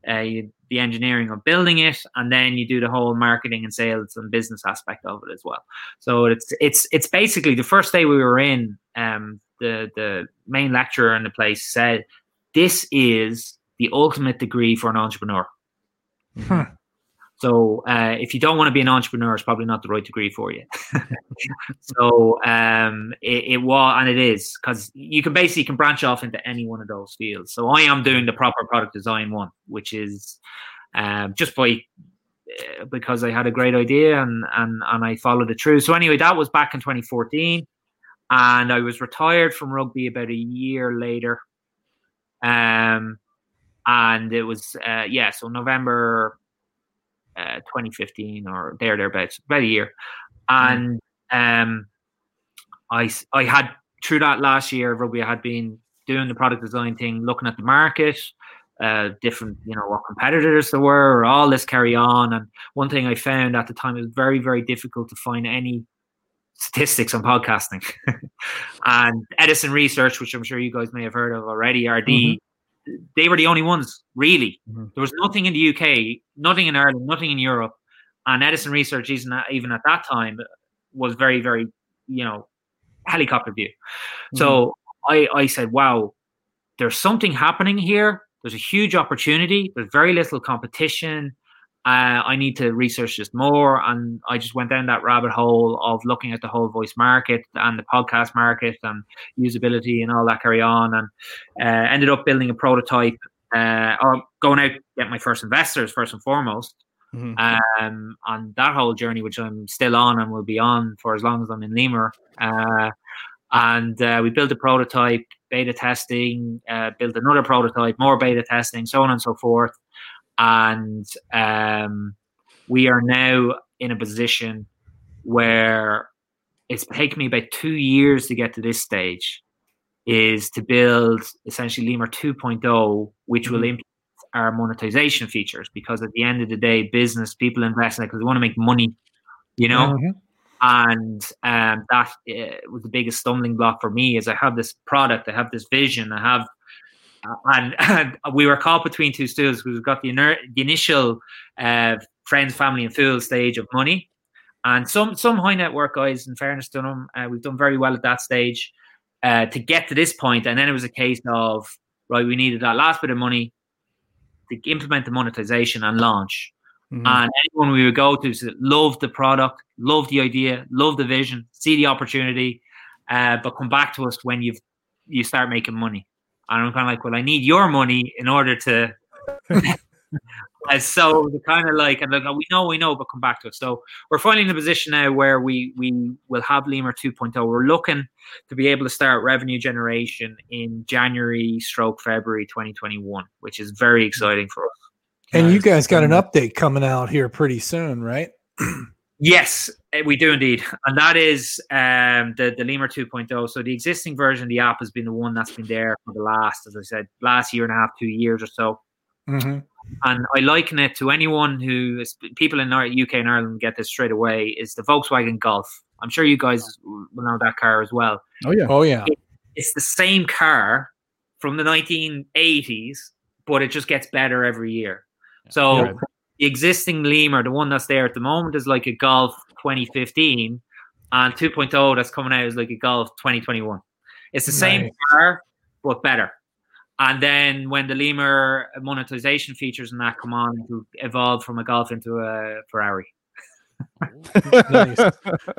Uh, you, the engineering of building it, and then you do the whole marketing and sales and business aspect of it as well. So it's it's it's basically the first day we were in. Um, the the main lecturer in the place said, "This is the ultimate degree for an entrepreneur." Hmm. So uh, if you don't want to be an entrepreneur, it's probably not the right degree for you. so um, it, it was, and it is, because you can basically can branch off into any one of those fields. So I am doing the proper product design one, which is um, just by uh, because I had a great idea and and and I followed it through. So anyway, that was back in 2014, and I was retired from rugby about a year later. Um, and it was uh, yeah, so November uh, 2015 or there thereabouts, about a year, and um, I I had through that last year I had been doing the product design thing, looking at the market, uh, different you know what competitors there were, all this carry on. And one thing I found at the time it was very very difficult to find any statistics on podcasting. and Edison Research, which I'm sure you guys may have heard of already, the mm-hmm. They were the only ones really. Mm-hmm. There was nothing in the UK, nothing in Ireland, nothing in Europe, and Edison Research, even at, even at that time, was very very you know helicopter view. Mm-hmm. So I I said, wow, there's something happening here. There's a huge opportunity. There's very little competition uh, I need to research this more. And I just went down that rabbit hole of looking at the whole voice market and the podcast market and usability and all that carry on. And uh, ended up building a prototype uh, or going out get my first investors first and foremost. Mm-hmm. Um, on that whole journey, which I'm still on and will be on for as long as I'm in Limor. Uh, and uh, we built a prototype, beta testing, uh, built another prototype, more beta testing, so on and so forth and um, we are now in a position where it's taken me about two years to get to this stage is to build essentially Limor 2.0 which will mm-hmm. implement our monetization features because at the end of the day business people invest in it because they want to make money you know mm-hmm. and um, that uh, was the biggest stumbling block for me is i have this product i have this vision i have and, and, we were caught between two stools. because We've got the, iner- the initial uh, friends, family, and fools stage of money, and some some high net worth guys. In fairness to them, uh, we've done very well at that stage uh, to get to this point. And then it was a case of right, we needed that last bit of money to implement the monetization and launch. Mm-hmm. And anyone we would go to said, love the product, love the idea, love the vision, see the opportunity, uh, but come back to us when you've you start making money. And I'm kind of like, well, I need your money in order to. and so the kind of like, and like, we know, we know, but come back to it. So we're finally in a position now where we we will have Limor 2.0. We're looking to be able to start revenue generation in January, stroke February 2021, which is very exciting for us. And you guys got an update coming out here pretty soon, right? Yes, we do indeed, and that is um, the the Limor 2.0. So the existing version of the app has been the one that's been there for the last, as I said, last year and a half, two years or so. Mm-hmm. And I liken it to anyone who is people in our UK and Ireland get this straight away is the Volkswagen Golf. I'm sure you guys will know that car as well. Oh yeah, oh yeah. It, it's the same car from the 1980s, but it just gets better every year. So yeah the existing Limor, the one that's there at the moment, is like a Golf 2015, and 2.0 that's coming out is like a Golf 2021. It's the same car, but better. And then when the Limor monetization features and that come on, it'll evolve from a Golf into a Ferrari. nice.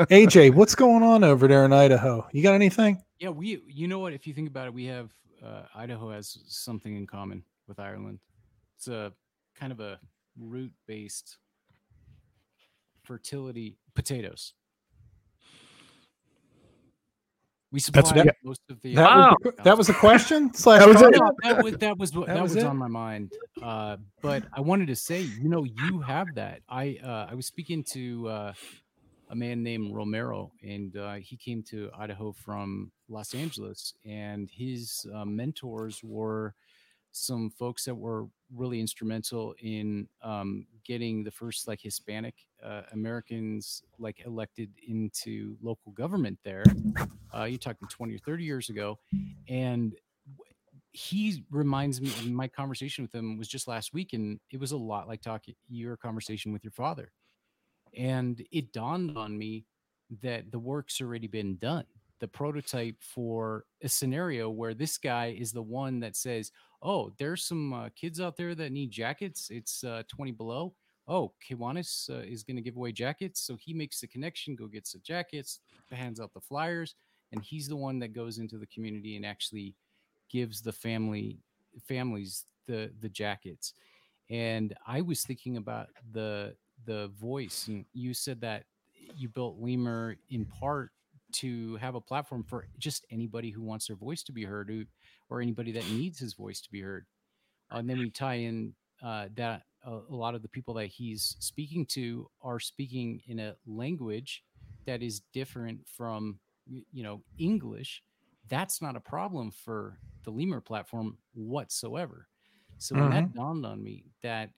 AJ, what's going on over there in Idaho? You got anything? Yeah, we. You know what? If you think about it, we have uh, Idaho has something in common with Ireland. It's a kind of a root based fertility potatoes. We supply That's, most of the. That, was, a, that was a question. that was it. That was that was that, that was, was on my mind. Uh, but I wanted to say, you know, you have that. I uh, I was speaking to uh, a man named Romero, and uh, he came to Idaho from Los Angeles, and his uh, mentors were some folks that were really instrumental in um, getting the first like Hispanic uh, Americans like elected into local government there. Uh, you're talking 20 or 30 years ago, and he reminds me. My conversation with him was just last week, and it was a lot like talking your conversation with your father. And it dawned on me that the work's already been done. The prototype for a scenario where this guy is the one that says, oh, there's some uh, kids out there that need jackets. It's uh, 20 below. Oh, Kiwanis uh, is going to give away jackets. So he makes the connection, go gets the jackets, hands out the flyers, and he's the one that goes into the community and actually gives the family families the the jackets. And I was thinking about the the voice, and you said that you built Limor in part to have a platform for just anybody who wants their voice to be heard, who or anybody that needs his voice to be heard. Uh, and then we tie in uh, that a, a lot of the people that he's speaking to are speaking in a language that is different from you know English. That's not a problem for the Limor platform whatsoever. So mm-hmm. that dawned on me that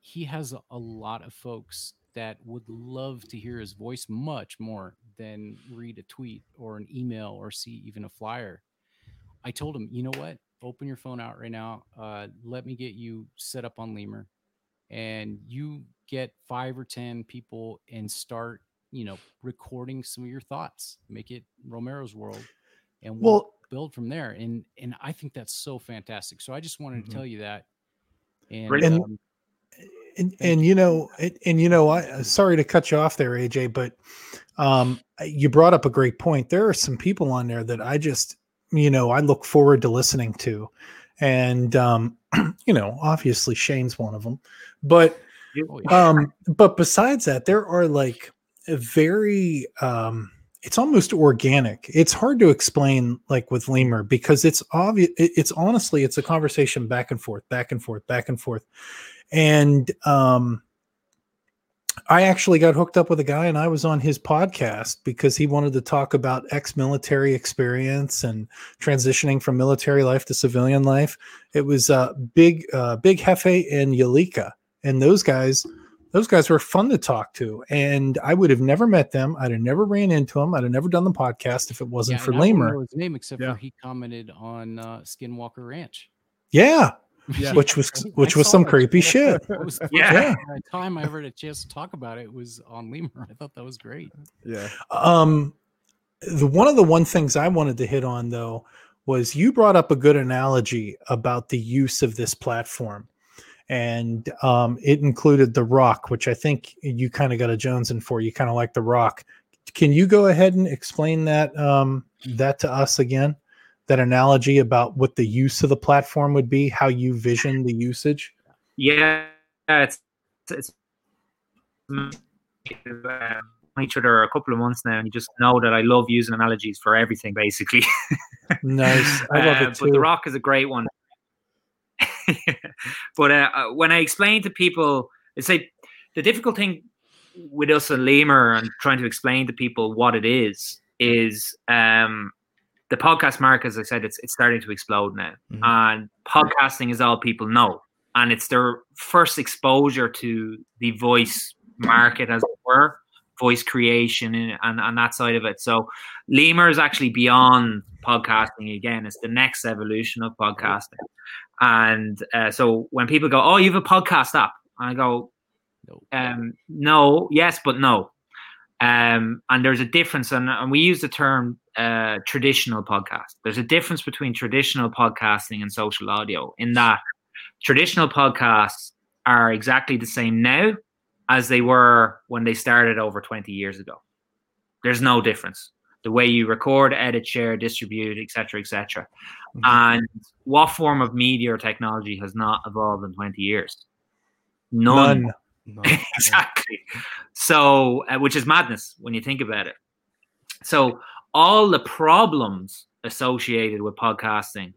he has a, a lot of folks that would love to hear his voice much more than read a tweet or an email or see even a flyer. I told him, you know what? Open your phone out right now. Uh, let me get you set up on Limor, and you get five or ten people and start, you know, recording some of your thoughts. Make it Romero's world, and we'll, Well, build from there. And and I think that's so fantastic. So I just wanted Mhm. to tell you that. And, Brilliant. um, and, and you know and, and you know i sorry to cut you off there aj but um you brought up a great point there are some people on there that i just you know i look forward to listening to. And um you know obviously shane's one of them. But oh, um but besides that there are like a very um it's almost organic. It's hard to explain like with Limor because it's obvious it's honestly it's a conversation back and forth back and forth back and forth. And um I actually got hooked up with a guy and I was on his podcast because he wanted to talk about ex-military experience and transitioning from military life to civilian life. It was uh big uh big Hefe and Yalika and those guys those guys were fun to talk to and I would have never met them. I'd have never ran into them. I'd have never done the podcast if it wasn't Yeah, for Limor. I don't know his name except Yeah. for he commented on uh, Skinwalker Ranch. Yeah, Yeah. which was I which was some that. creepy shit. That was the Yeah. first time I ever had a chance to talk about it was on Limor. I thought that was great. Yeah. Um, the one of the one things I wanted to hit on though was you brought up a good analogy about the use of this platform, and um, it included the Rock, which I think you kind of got a Jones in for. You kind of like the Rock. Can you go ahead and explain that um, that to us again? That analogy about what the use of the platform would be, how you vision the usage. Yeah, it's it's um, each other a couple of months now, and you just know that I love using analogies for everything, basically. Nice, I love Uh, it too. But The Rock is a great one. but uh, uh, when I explain to people, it's like the difficult thing with us and Limor and trying to explain to people what it is is um, the podcast market. As I said, it's it's starting to explode now, Mhm. and podcasting is all people know, and it's their first exposure to the voice market, as it were, voice creation and, and, and that side of it. So Limor is actually beyond podcasting again. It's the next evolution of podcasting. And uh, so when people go, "Oh, you have a podcast app," I go, No. um, "No, yes, but no." Um, and there's a difference, and, and we use the term uh, traditional podcast. There's a difference between traditional podcasting and social audio in that traditional podcasts are exactly the same now as they were when they started over 20 years ago. There's no difference. The way you record, edit, share, distribute, etc., etc. And what form of media or technology has not evolved in 20 years? None. None. No. exactly. So, uh, which is madness when you think about it. So, all the problems associated with podcasting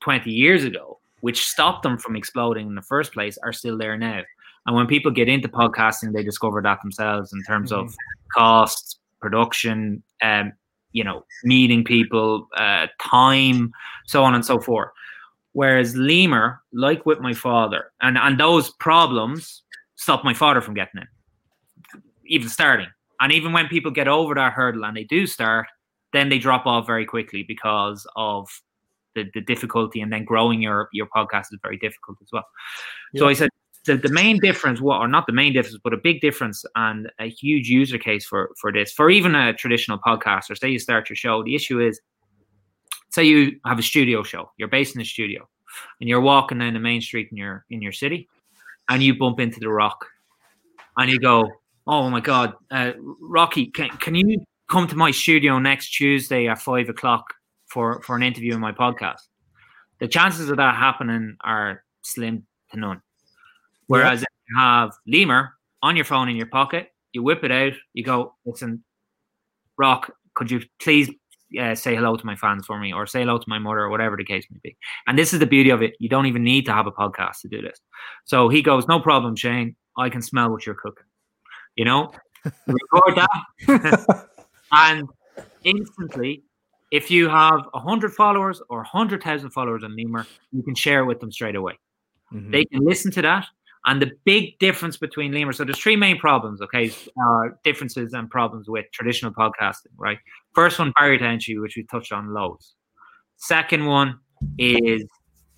20 years ago, which stopped them from exploding in the first place, are still there now. And when people get into podcasting, they discover that themselves in terms of costs, production, um, you know, meeting people, uh, time, so on and so forth. Whereas Limor, like with my father, and, and those problems stopped my father from getting in, even starting. And even when people get over that hurdle and they do start, then they drop off very quickly because of the, the difficulty and then growing your, your podcast is very difficult as well. So I said the, the main difference, well, or not the main difference, but a big difference and a huge user case for, for this, for even a traditional podcaster, say you start your show, the issue is say you have a studio show, you're based in a studio and you're walking down the main street in your in your city and you bump into the rock and you go, Oh my god, uh, Rocky, can, can you come to my studio next Tuesday at five o'clock for, for an interview in my podcast? The chances of that happening are slim to none. Whereas if you have Limor on your phone in your pocket, you whip it out, you go, listen, Rock, could you please uh, say hello to my fans for me or say hello to my mother or whatever the case may be. And this is the beauty of it. You don't even need to have a podcast to do this. So he goes, no problem, Shane. I can smell what you're cooking. You know, record that. and instantly, if you have 100 followers or 100,000 followers on Limor, you can share it with them straight away. Mhm. They can listen to that And the big difference between Limor, so there's three main problems, okay, uh, differences and problems with traditional podcasting, right? First one, barrier to entry, which we touched on loads. Second one is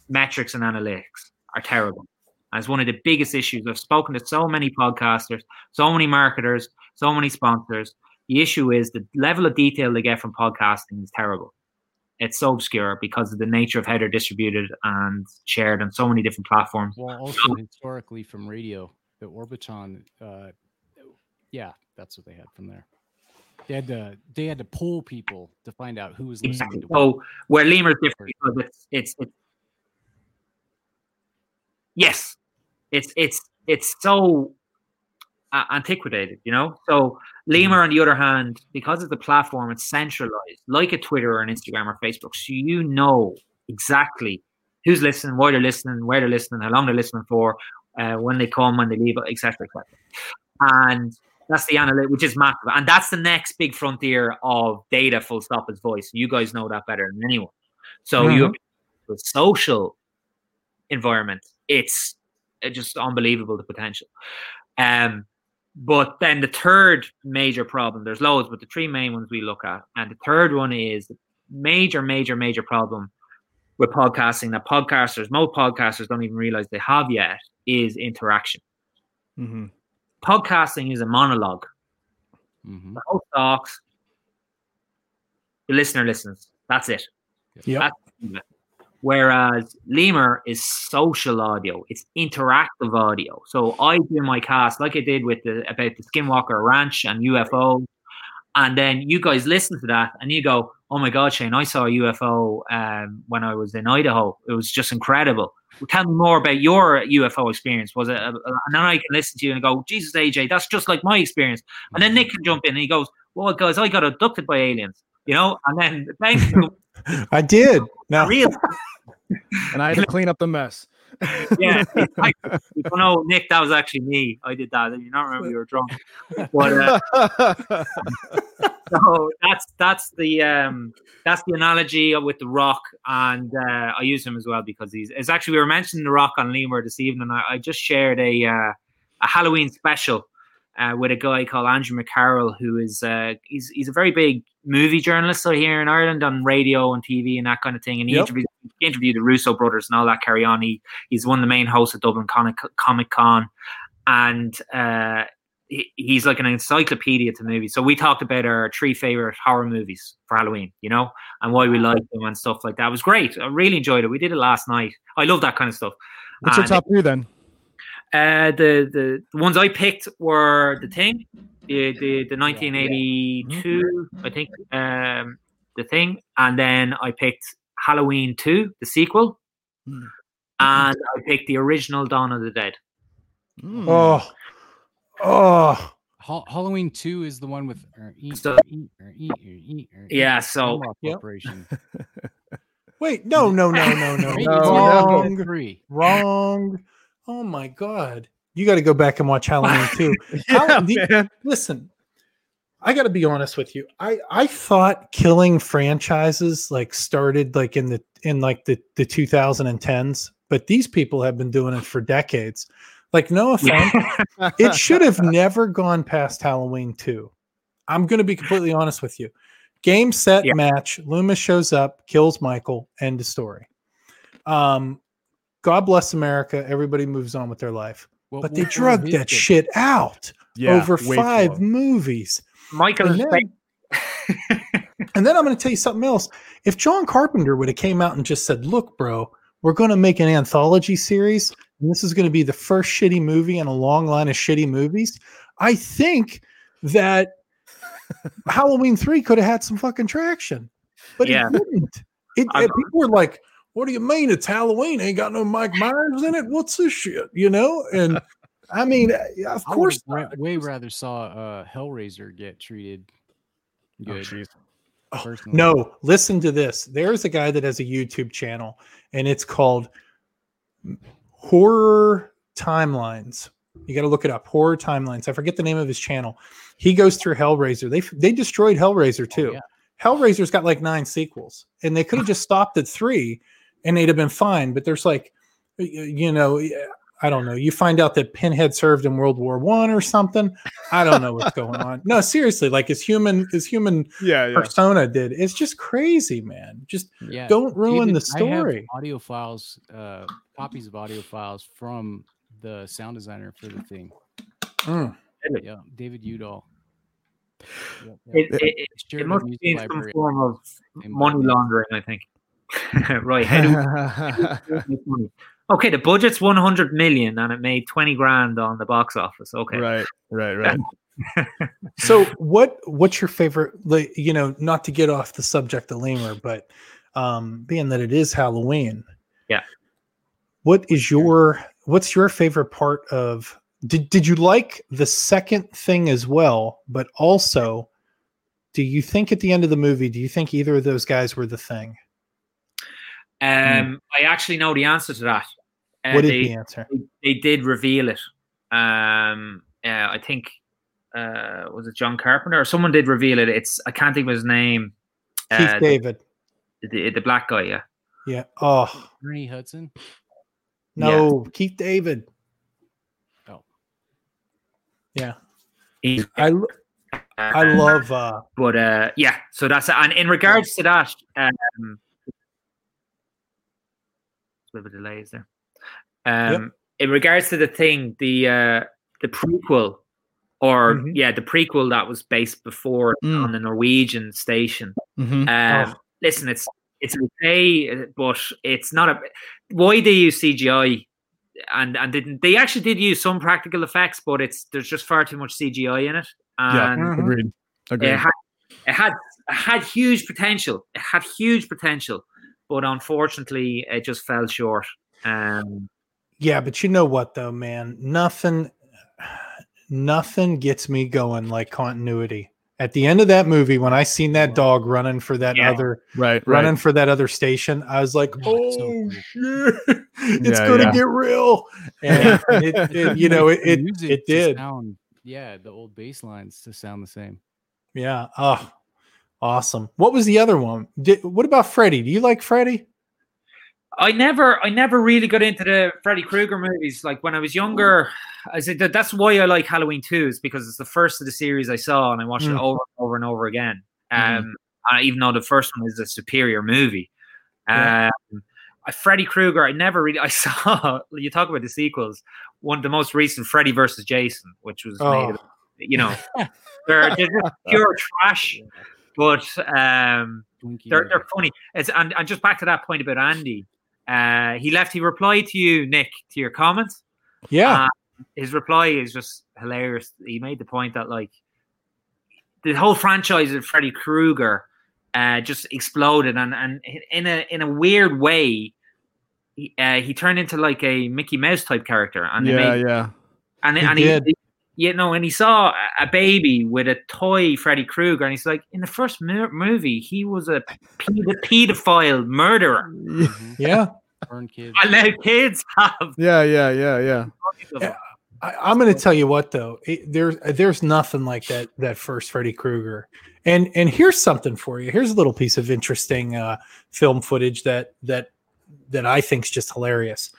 metrics and analytics are terrible. As one of the biggest issues. I've spoken to so many podcasters, so many marketers, so many sponsors. The issue is the level of detail they get from podcasting is terrible. It's so obscure because of the nature of how they're distributed and shared on so many different platforms. Well, also historically from radio, the Arbitron, uh, yeah, that's what they had from there. They had to they had to pull people to find out who was listening Exactly. what. So where Limor is different because it's it's, it's yes, it's it's it's so antiquated, you know. So Limor, on the other hand, because it's a platform, it's centralized, like a Twitter or an Instagram or Facebook. So you know exactly who's listening, why they're listening, where they're listening, how long they're listening for, uh, when they come, when they leave, etc., etc. And that's the analytic, which is massive, and that's the next big frontier of data. Full stop is voice. You guys know that better than anyone. So you the social environment. It's uh, just unbelievable the potential. Um, but then the third major problem, there's loads, but the three main ones we look at, and the third one is the major, major, major problem with podcasting that podcasters, most podcasters don't even realize they have yet, is interaction. Mm-hmm. Podcasting is a monologue. Mhm. The host talks, the listener listens. That's it. Yep. That's it. Whereas Limor is social audio, it's interactive audio. So I do my cast like I did with the about the Skinwalker Ranch and UFO, and then you guys listen to that and you go, "Oh my God, Shane, I saw a UFO um, when I was in Idaho. It was just incredible." Well, tell me more about your UFO experience. Was it? A, a- and then I can listen to you and go, "Jesus, AJ, that's just like my experience." And then Nick can jump in and he goes, "Well, guys, I got abducted by aliens." You know, and then thank you. I did. Now, real And I had to clean up the mess. yeah. it's like, you know, Nick, that was actually me. I did that. You don't remember you were drunk. But uh, so that's that's the um that's the analogy with the Rock, and uh, I use him as well because he's. It's actually we were mentioning the Rock on Limor this evening. I, I just shared a uh, a Halloween special. Uh, with a guy called Andrew McCarroll, who is uh, he's he's a very big movie journalist out here in Ireland on radio and TV and that kind of thing. And he Yep. interviewed, he interviewed the Russo brothers and all that carry on. He he's one of the main hosts of Dublin Comic Comic Con, and uh, he, he's like an encyclopedia to movies. So we talked about our three favorite horror movies for Halloween, you know, and why we like them and stuff like that. It was great. I really enjoyed it. We did it last night. I love that kind of stuff. What's your top three then? Uh, the, the the ones I picked were the thing, the the, the 1982, I think, um, the thing, and then I picked Halloween 2, the sequel, Hmm. and I picked the original Dawn of the Dead. Mm. oh, oh, Ha- Halloween two is the one with er, eat, So- er, eat, er, eat, er, eat, Yeah, so- Yep. Corporation. wait, no, no, no, no, no, No, wrong, three. wrong. Oh my god, you got to go back and watch Halloween too. Yeah. Listen, I got to be honest with you. I I thought killing franchises like started like in the in like the the 2010s, but these people have been doing it for decades. Like no offense, it should have never gone past Halloween 2. I'm going to be completely honest with you. Game set Yeah. match, Loomis shows up, kills Michael, end of story. Um God bless America, everybody moves on with their life. What- But they what- what drugged that it? shit out Yeah, over five movies. Michael And then- And then I'm going to tell you something else. If John Carpenter would have came out and just said, "Look, bro, we're going to make an anthology series, and this is going to be the first shitty movie in a long line of shitty movies," I think that Halloween three could have had some fucking traction, but Yeah. it didn't. It, it- people were like, "What do you mean it's Halloween? Ain't got no Mike Myers in it? What's this shit?" You know? And I mean, of I course, have ra- way rather saw uh, Hellraiser get treated Oh, good. jeez. Oh. No, listen to this. There's a guy that has a YouTube channel, and it's called Horror Timelines. You got to look it up. Horror Timelines. I forget the name of his channel. He goes through Hellraiser. They they destroyed Hellraiser too. yeah. Hellraiser's got like nine sequels, and they could have just stopped at three, and they'd have been fine. But there's like, you know, I don't know. You find out that Pinhead served in World War One or something. I don't know what's going on. No, seriously, like his human his human Yeah, yeah. persona did. It's just crazy, man. Just Yeah. don't ruin David, the I have story. audio files, uh, copies of audio files from the sound designer for the thing. Mm. Yeah, David Udall. Yep, yep. It, it, it, it must be some library. form of money laundering, I think. right. How do we? Okay, the budget's 100 million and it made 20 grand on the box office. Okay. right, right, right. So what what's your favorite like you know, not to get off the subject of Limor, but um being that it is Halloween. Yeah. What is your what's your favorite part of did did you like the second thing as well, but also do you think at the end of the movie, do you think either of those guys were the thing? Um, I actually know the answer to that. Uh, what is they, the answer? they did reveal it. Um, uh, I think uh, was it John Carpenter or someone did reveal it. It's I can't think of his name. Keith Uh, David. the, the black guy, yeah. Yeah. Oh Ernie Hudson. no, Keith David. Oh. Yeah. He's, I lo- I love uh but uh, yeah. So that's and in regards to that, um, a bit of delays there. Um, in regards to the thing, the uh, the prequel, or Mhm. yeah, the prequel that was based before Mm. on the Norwegian station. Mhm. Um, Oh. Listen, it's it's okay, but it's not a. Why they use CGI, and and didn't they actually did use some practical effects, but it's there's just far too much CGI in it. Yeah. And Mhm. Agreed. Agreed. it had it had it had huge potential. It had huge potential, but unfortunately, it just fell short. Um, Yeah, but you know what though, man? Nothing nothing gets me going like continuity. At the end of that movie, when I seen that dog running for that Yeah. other right, right. running for that other station, I was like, "Oh so cool. shit, it's Yeah, gonna yeah. get real." And it, it- you know, it it, it did. Sound, yeah, the old bass lines to sound the same. Yeah. Oh, awesome. What was the other one? Did, what about Freddy? Do you like Freddy? I never, I never really got into the Freddy Krueger movies. Like when I was younger, I said that that's why I like Halloween Two is because it's the first of the series I saw, and I watched Mm. it over and over and over again. Um, Mhm. uh, even though the first one is a superior movie. Yeah. Um, I, Freddy Krueger, I never really. I saw you talk about the sequels. One, of the most recent, Freddy versus Jason, which was Oh, of, you know, they're, they're just pure trash. But um, they're they're funny. It's and, and just back to that point about Andy. Uh, he left. He replied to you, Nick, to your comments. yeah. Uh, his reply is just hilarious. He made the point that like the whole franchise of Freddy Krueger uh, just exploded, and and in a in a weird way, he, uh, he turned into like a Mickey Mouse type character, and yeah, made, yeah. and He and did. he, you know, and he saw a- a baby with a toy Freddy Krueger, and he's like, in the first mo- movie, he was a ped- pedophile murderer. Mhm. yeah. Burn kids. And now kids have. Yeah, yeah, yeah, yeah. Yeah. I, I'm going to tell you what though, it, there's there's nothing like that that first Freddy Krueger. And and here's something for you. Here's a little piece of interesting uh, film footage that that that I think's just hilarious.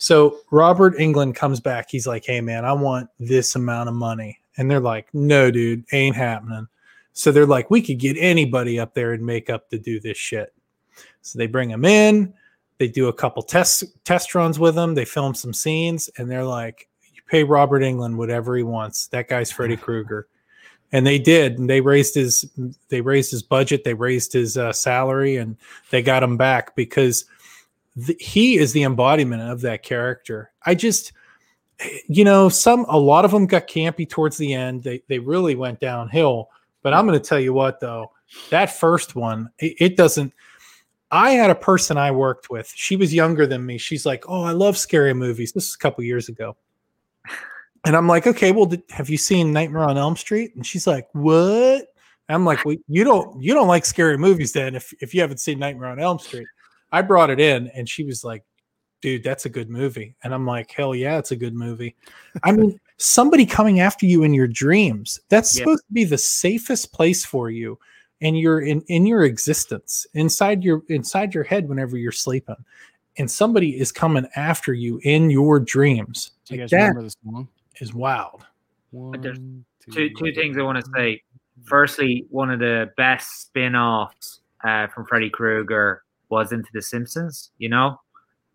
So Robert Englund comes back. He's like, "Hey man, I want this amount of money," and they're like, "No, dude, ain't happening." So they're like, "We could get anybody up there and make up to do this shit." So they bring him in. They do a couple test test runs with him. They film some scenes, and they're like, "You pay Robert Englund whatever he wants. That guy's Freddy Krueger." And they did, and they raised his they raised his budget, they raised his uh, salary, and they got him back because th- he is the embodiment of that character. I just, you know, some a lot of them got campy towards the end. They they really went downhill. But I'm going to tell you what, though, that first one, it, it doesn't. I had a person I worked with. She was younger than me. She's like, "Oh, I love scary movies." This is a couple years ago. And I'm like, okay, well, did, have you seen Nightmare on Elm Street? And she's like, what? I'm like, well, you don't you don't like scary movies then if if you haven't seen Nightmare on Elm Street. I brought it in and she was like, dude, that's a good movie. And I'm like, hell yeah, it's a good movie. I mean, somebody coming after you in your dreams, that's Yeah. supposed to be the safest place for you and you're in in your existence inside your inside your head whenever you're sleeping and somebody is coming after you in your dreams. Do you Like, guys that remember this song? is wild. there's One, two two things I want to say. Firstly, one of the best spin-offs uh, from Freddy Krueger was into The Simpsons. You know,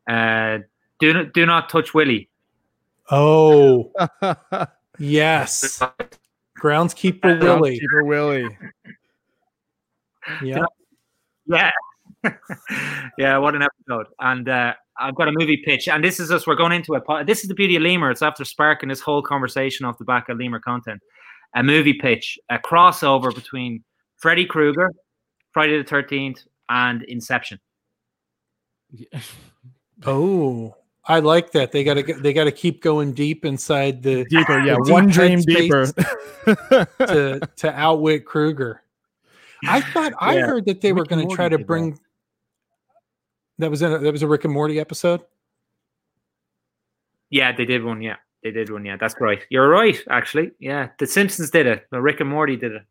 uh, do not do not touch Willie. Oh, yes. Groundskeeper Willie. Keeper Willie. Yeah. Yeah. yeah, what an episode. And uh, I've got a movie pitch. And this is us, we're going into a po- this is the beauty of Limor. It's after sparking this whole conversation off the back of Limor content. A movie pitch, a crossover between Freddy Krueger, Friday the 13th, and Inception. Yeah. Oh, I like that. They got to they got to keep going deep inside the Deeper, yeah. The One dream deeper. to to outwit Krueger. I thought I heard that they were Rick and going to try to did that. bring. That was in a, that was a Rick and Morty episode. Yeah, they did one. Yeah, they did one. Yeah, that's right. You're right, actually. Yeah, The Simpsons did it. but Rick and Morty did it.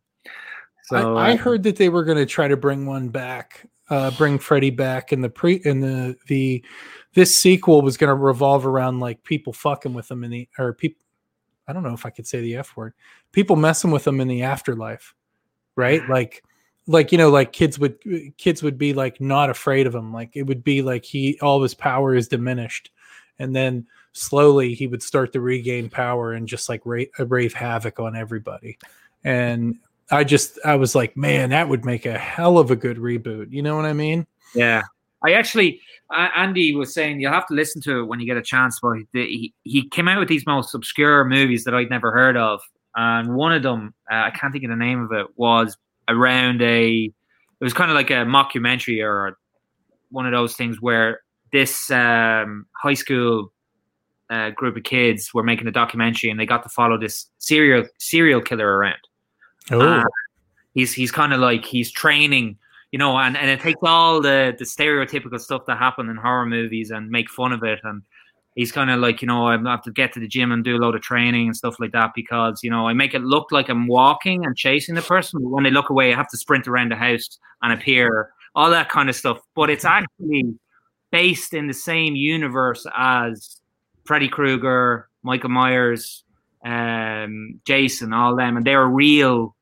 So I, I uh, heard that they were going to try to bring one back, uh, bring Freddy back, in the pre in the the this sequel was going to revolve around like people fucking with them in the or people. I don't know if I could say the f word. People messing with them in the afterlife, right? Like, like you know, like kids would kids would be like not afraid of him. Like it would be like he all of his power is diminished, and then slowly he would start to regain power and just like ra- rave havoc on everybody. And I just I was like, man, that would make a hell of a good reboot. You know what I mean? Yeah, I actually uh, Andy was saying you'll have to listen to it when you get a chance. But he, he came out with these most obscure movies that I'd never heard of, and one of them uh, I can't think of the name of it was around a. It was kind of like a mockumentary or one of those things where this um, high school uh, group of kids were making a documentary and they got to follow this serial serial killer around. Oh, Uh, he's he's kind of like he's training, you know, and, and it takes all the the stereotypical stuff that happen in horror movies and make fun of it. And he's kind of like, you know, I have to get to the gym and do a load of training and stuff like that because you know I make it look like I'm walking and chasing the person. But when they look away, I have to sprint around the house and appear, all that kind of stuff. But it's actually based in the same universe as Freddy Krueger, Michael Myers, um, Jason, all them, and they're real.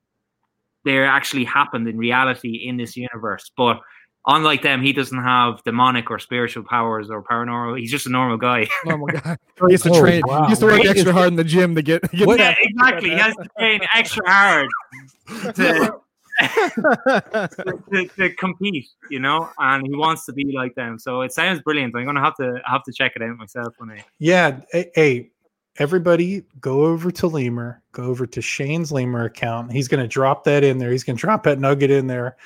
They actually happened in reality in this universe. But unlike them, he doesn't have demonic or spiritual powers or paranormal. He's just a normal guy. My god. He has to Oh, train. wow. He has to work Wait, extra hard in the gym to get. get yeah, that. exactly. He has to train extra hard to, to, to compete, you know, and he wants to be like them. So it sounds brilliant. I'm gonna have to have to check it out myself when I. yeah. Hey, hey, everybody, go over to Limor. Go over to Shane's Limor account. He's going to drop that in there. He's going to drop that nugget in there,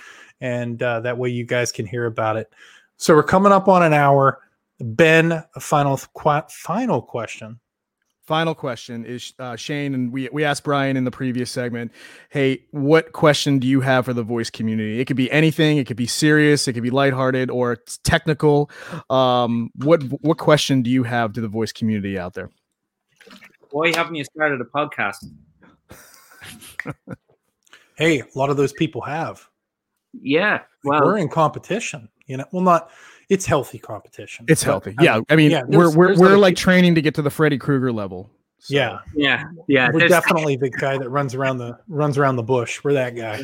and uh, that way you guys can hear about it. So we're coming up on an hour. Ben, a final qu- final question. Final question is uh, Shane, and we we asked Brian in the previous segment. Hey, what question do you have for the voice community? It could be anything. It could be serious. It could be lighthearted or technical. Um, what what question do you have to the voice community out there? Why haven't you started a podcast? Hey, a lot of those people have. Yeah, well, we're in competition. You know, well, not. It's healthy competition. It's but, healthy. I Yeah, mean, I mean, yeah, we're there's- we're there's we're like people- training to get to the Freddy Krueger level. So- yeah. yeah, yeah. We're there's- definitely the guy that runs around the runs around the bush. We're that guy.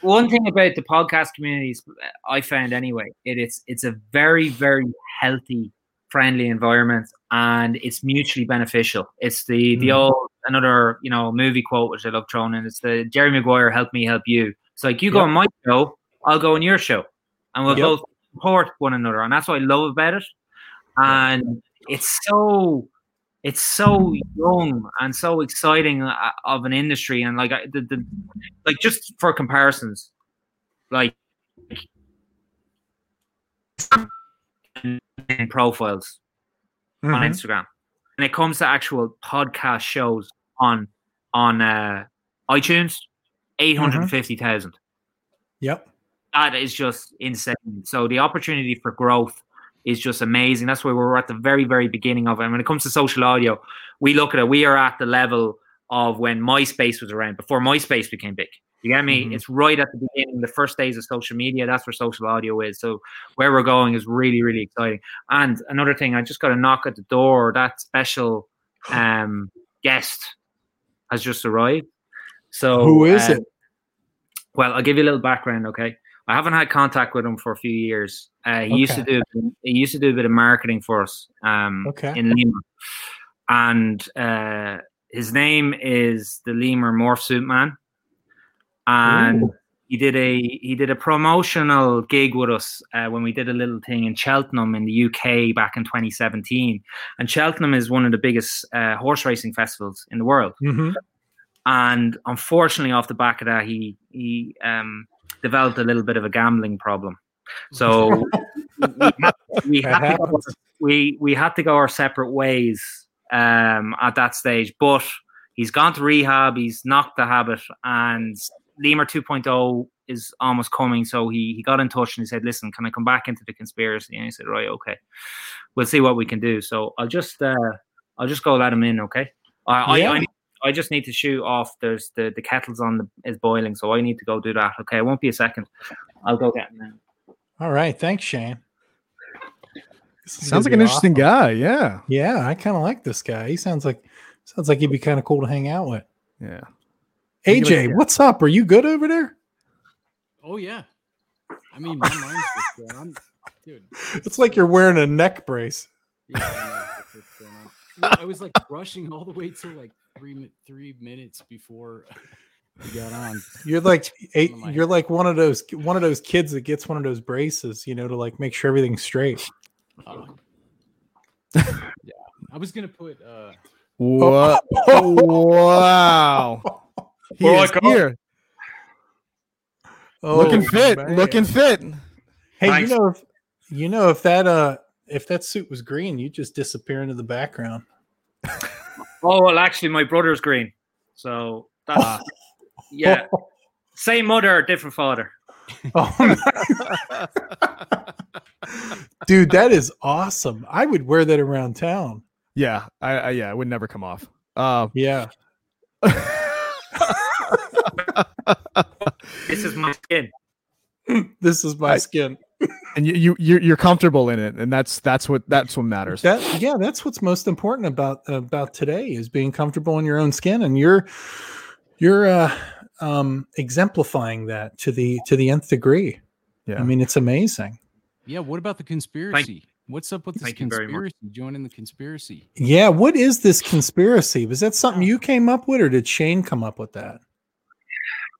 one thing about the podcast communities I found anyway, it, it's it's a very very healthy, friendly environment, and it's mutually beneficial. It's the the Mm. old another you know movie quote which I love throwing in. It's the Jerry Maguire "Help me help you." It's like you go Yep. on my show, I'll go on your show, and we'll Yep. both support one another, and that's what I love about it. And it's so it's so young and so exciting uh, of an industry and like I- the, the like just for comparisons like profiles on Mhm. Instagram when it comes to actual podcast shows on on uh iTunes 850,000 Yep. that is just insane. So the opportunity for growth is just amazing. That's why we're at the very, very beginning of it. And when it comes to social audio, we look at it, we are at the level of when MySpace was around, before MySpace became big. You get me? Mhm. It's right at the beginning, the first days of social media. That's where social audio is. So where we're going is really, really exciting. And another thing, I just got a knock at the door. That special um, guest has just arrived. So Who is uh, it? Well, I'll give you a little background. Okay, I haven't had contact with him for a few years. Uh, he used to do he used to do a bit of marketing for us um, Okay. in Limor, and uh, his name is the Limor Morph Suit Man, and Ooh. he did a he did a promotional gig with us uh, when we did a little thing in Cheltenham in the UK back in 2017. And Cheltenham is one of the biggest uh, horse racing festivals in the world. Mhm. And unfortunately, off the back of that, he he um, developed a little bit of a gambling problem. So we, had, we, had to go, we we had to go our separate ways um, at that stage. But he's gone to rehab. He's knocked the habit, and Limor 2.0 is almost coming. So he he got in touch and he said, "Listen, can I come back into the conspiracy?" And I said, "Right, okay, we'll see what we can do." So I'll just uh, I'll just go let him in, okay? I Yeah. I, I, I just need to shoot off. There's the the kettle's on the is boiling, so I need to go do that. Okay, it won't be a second. I'll go get him now. All right. Thanks, Shane. Sounds like an be interesting awesome. guy. Yeah. Yeah, I kind of like this guy. He sounds like sounds like he'd be kind of cool to hang out with. Yeah. AJ, what's up? Are you good over there? Oh yeah. I mean, my mind's just going. I'm, dude. It's like you're wearing a neck brace. Yeah, I know that's what's going on. Well, I was like rushing all the way till like three three minutes before we got on. You're like eight, my you're like one of those one of those kids that gets one of those braces, you know, to like make sure everything's straight. Uh, yeah, I was gonna put. uh What? wow. He Well, I is got- here. looking Oh, fit. man. Looking fit. Hey, Thanks. you know if you know if that uh if that suit was green, you'd just disappear into the background. Oh well, actually, my brother's green, so that's yeah, same mother, different father. Oh, dude, that is awesome. I would wear that around town. Yeah. I, I yeah, it would never come off. Uh Yeah. This is my skin. This is my I- skin. and you, you you're you're comfortable in it, and that's that's what that's what matters. That yeah, that's what's most important about about today is being comfortable in your own skin, and you're you're uh, um, exemplifying that to the to the nth degree. Yeah. I mean, it's amazing. Yeah, what about the conspiracy? What's up with this Thank you very much. conspiracy? Joining the conspiracy. Yeah, what is this conspiracy? Was that something you came up with, or did Shane come up with that?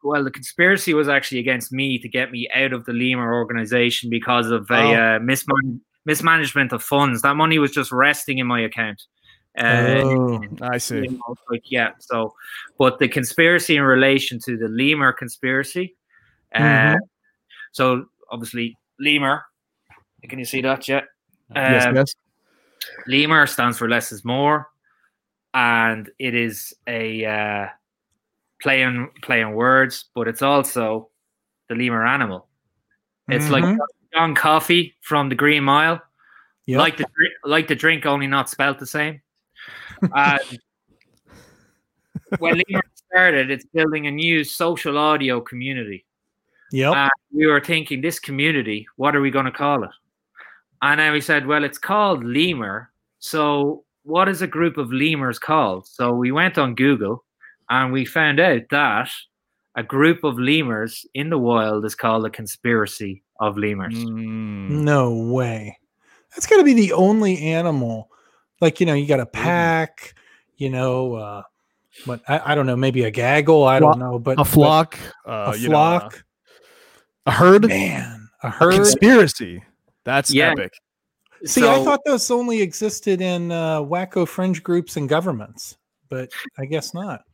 Well, the conspiracy was actually against me to get me out of the Limor organization because of a Oh. uh, misman- mismanagement of funds. That money was just resting in my account. Uh, oh, I see. you know, like yeah. So, but the conspiracy in relation to the Limor conspiracy. Uh, Mhm. So obviously, Limor. Can you see that yet? Yes, Um, yes. Limor stands for less is more, and it is a uh, play on play on words, but it's also the lemur animal. It's like Mhm. John Coffey from the Green Mile, Yep. like the drink, like the drink, only not spelt the same. And when Limor started, it's building a new social audio community. Yeah, And we were thinking, this community, what are we going to call it? And then we said, well, it's called Limor. So what is a group of lemurs called? So we went on Google and we found out that a group of lemurs in the wild is called a conspiracy of lemurs. Mm. no way. That's got to be the only animal. Like you know, you got a pack. You know, uh, but I, I don't know. Maybe a gaggle. I don't know. But A flock. but Uh, a you know, uh, flock. a herd. Man, a A herd. conspiracy. That's Yeah. epic. See, I thought those only existed in uh, wacko fringe groups and governments, but I guess not.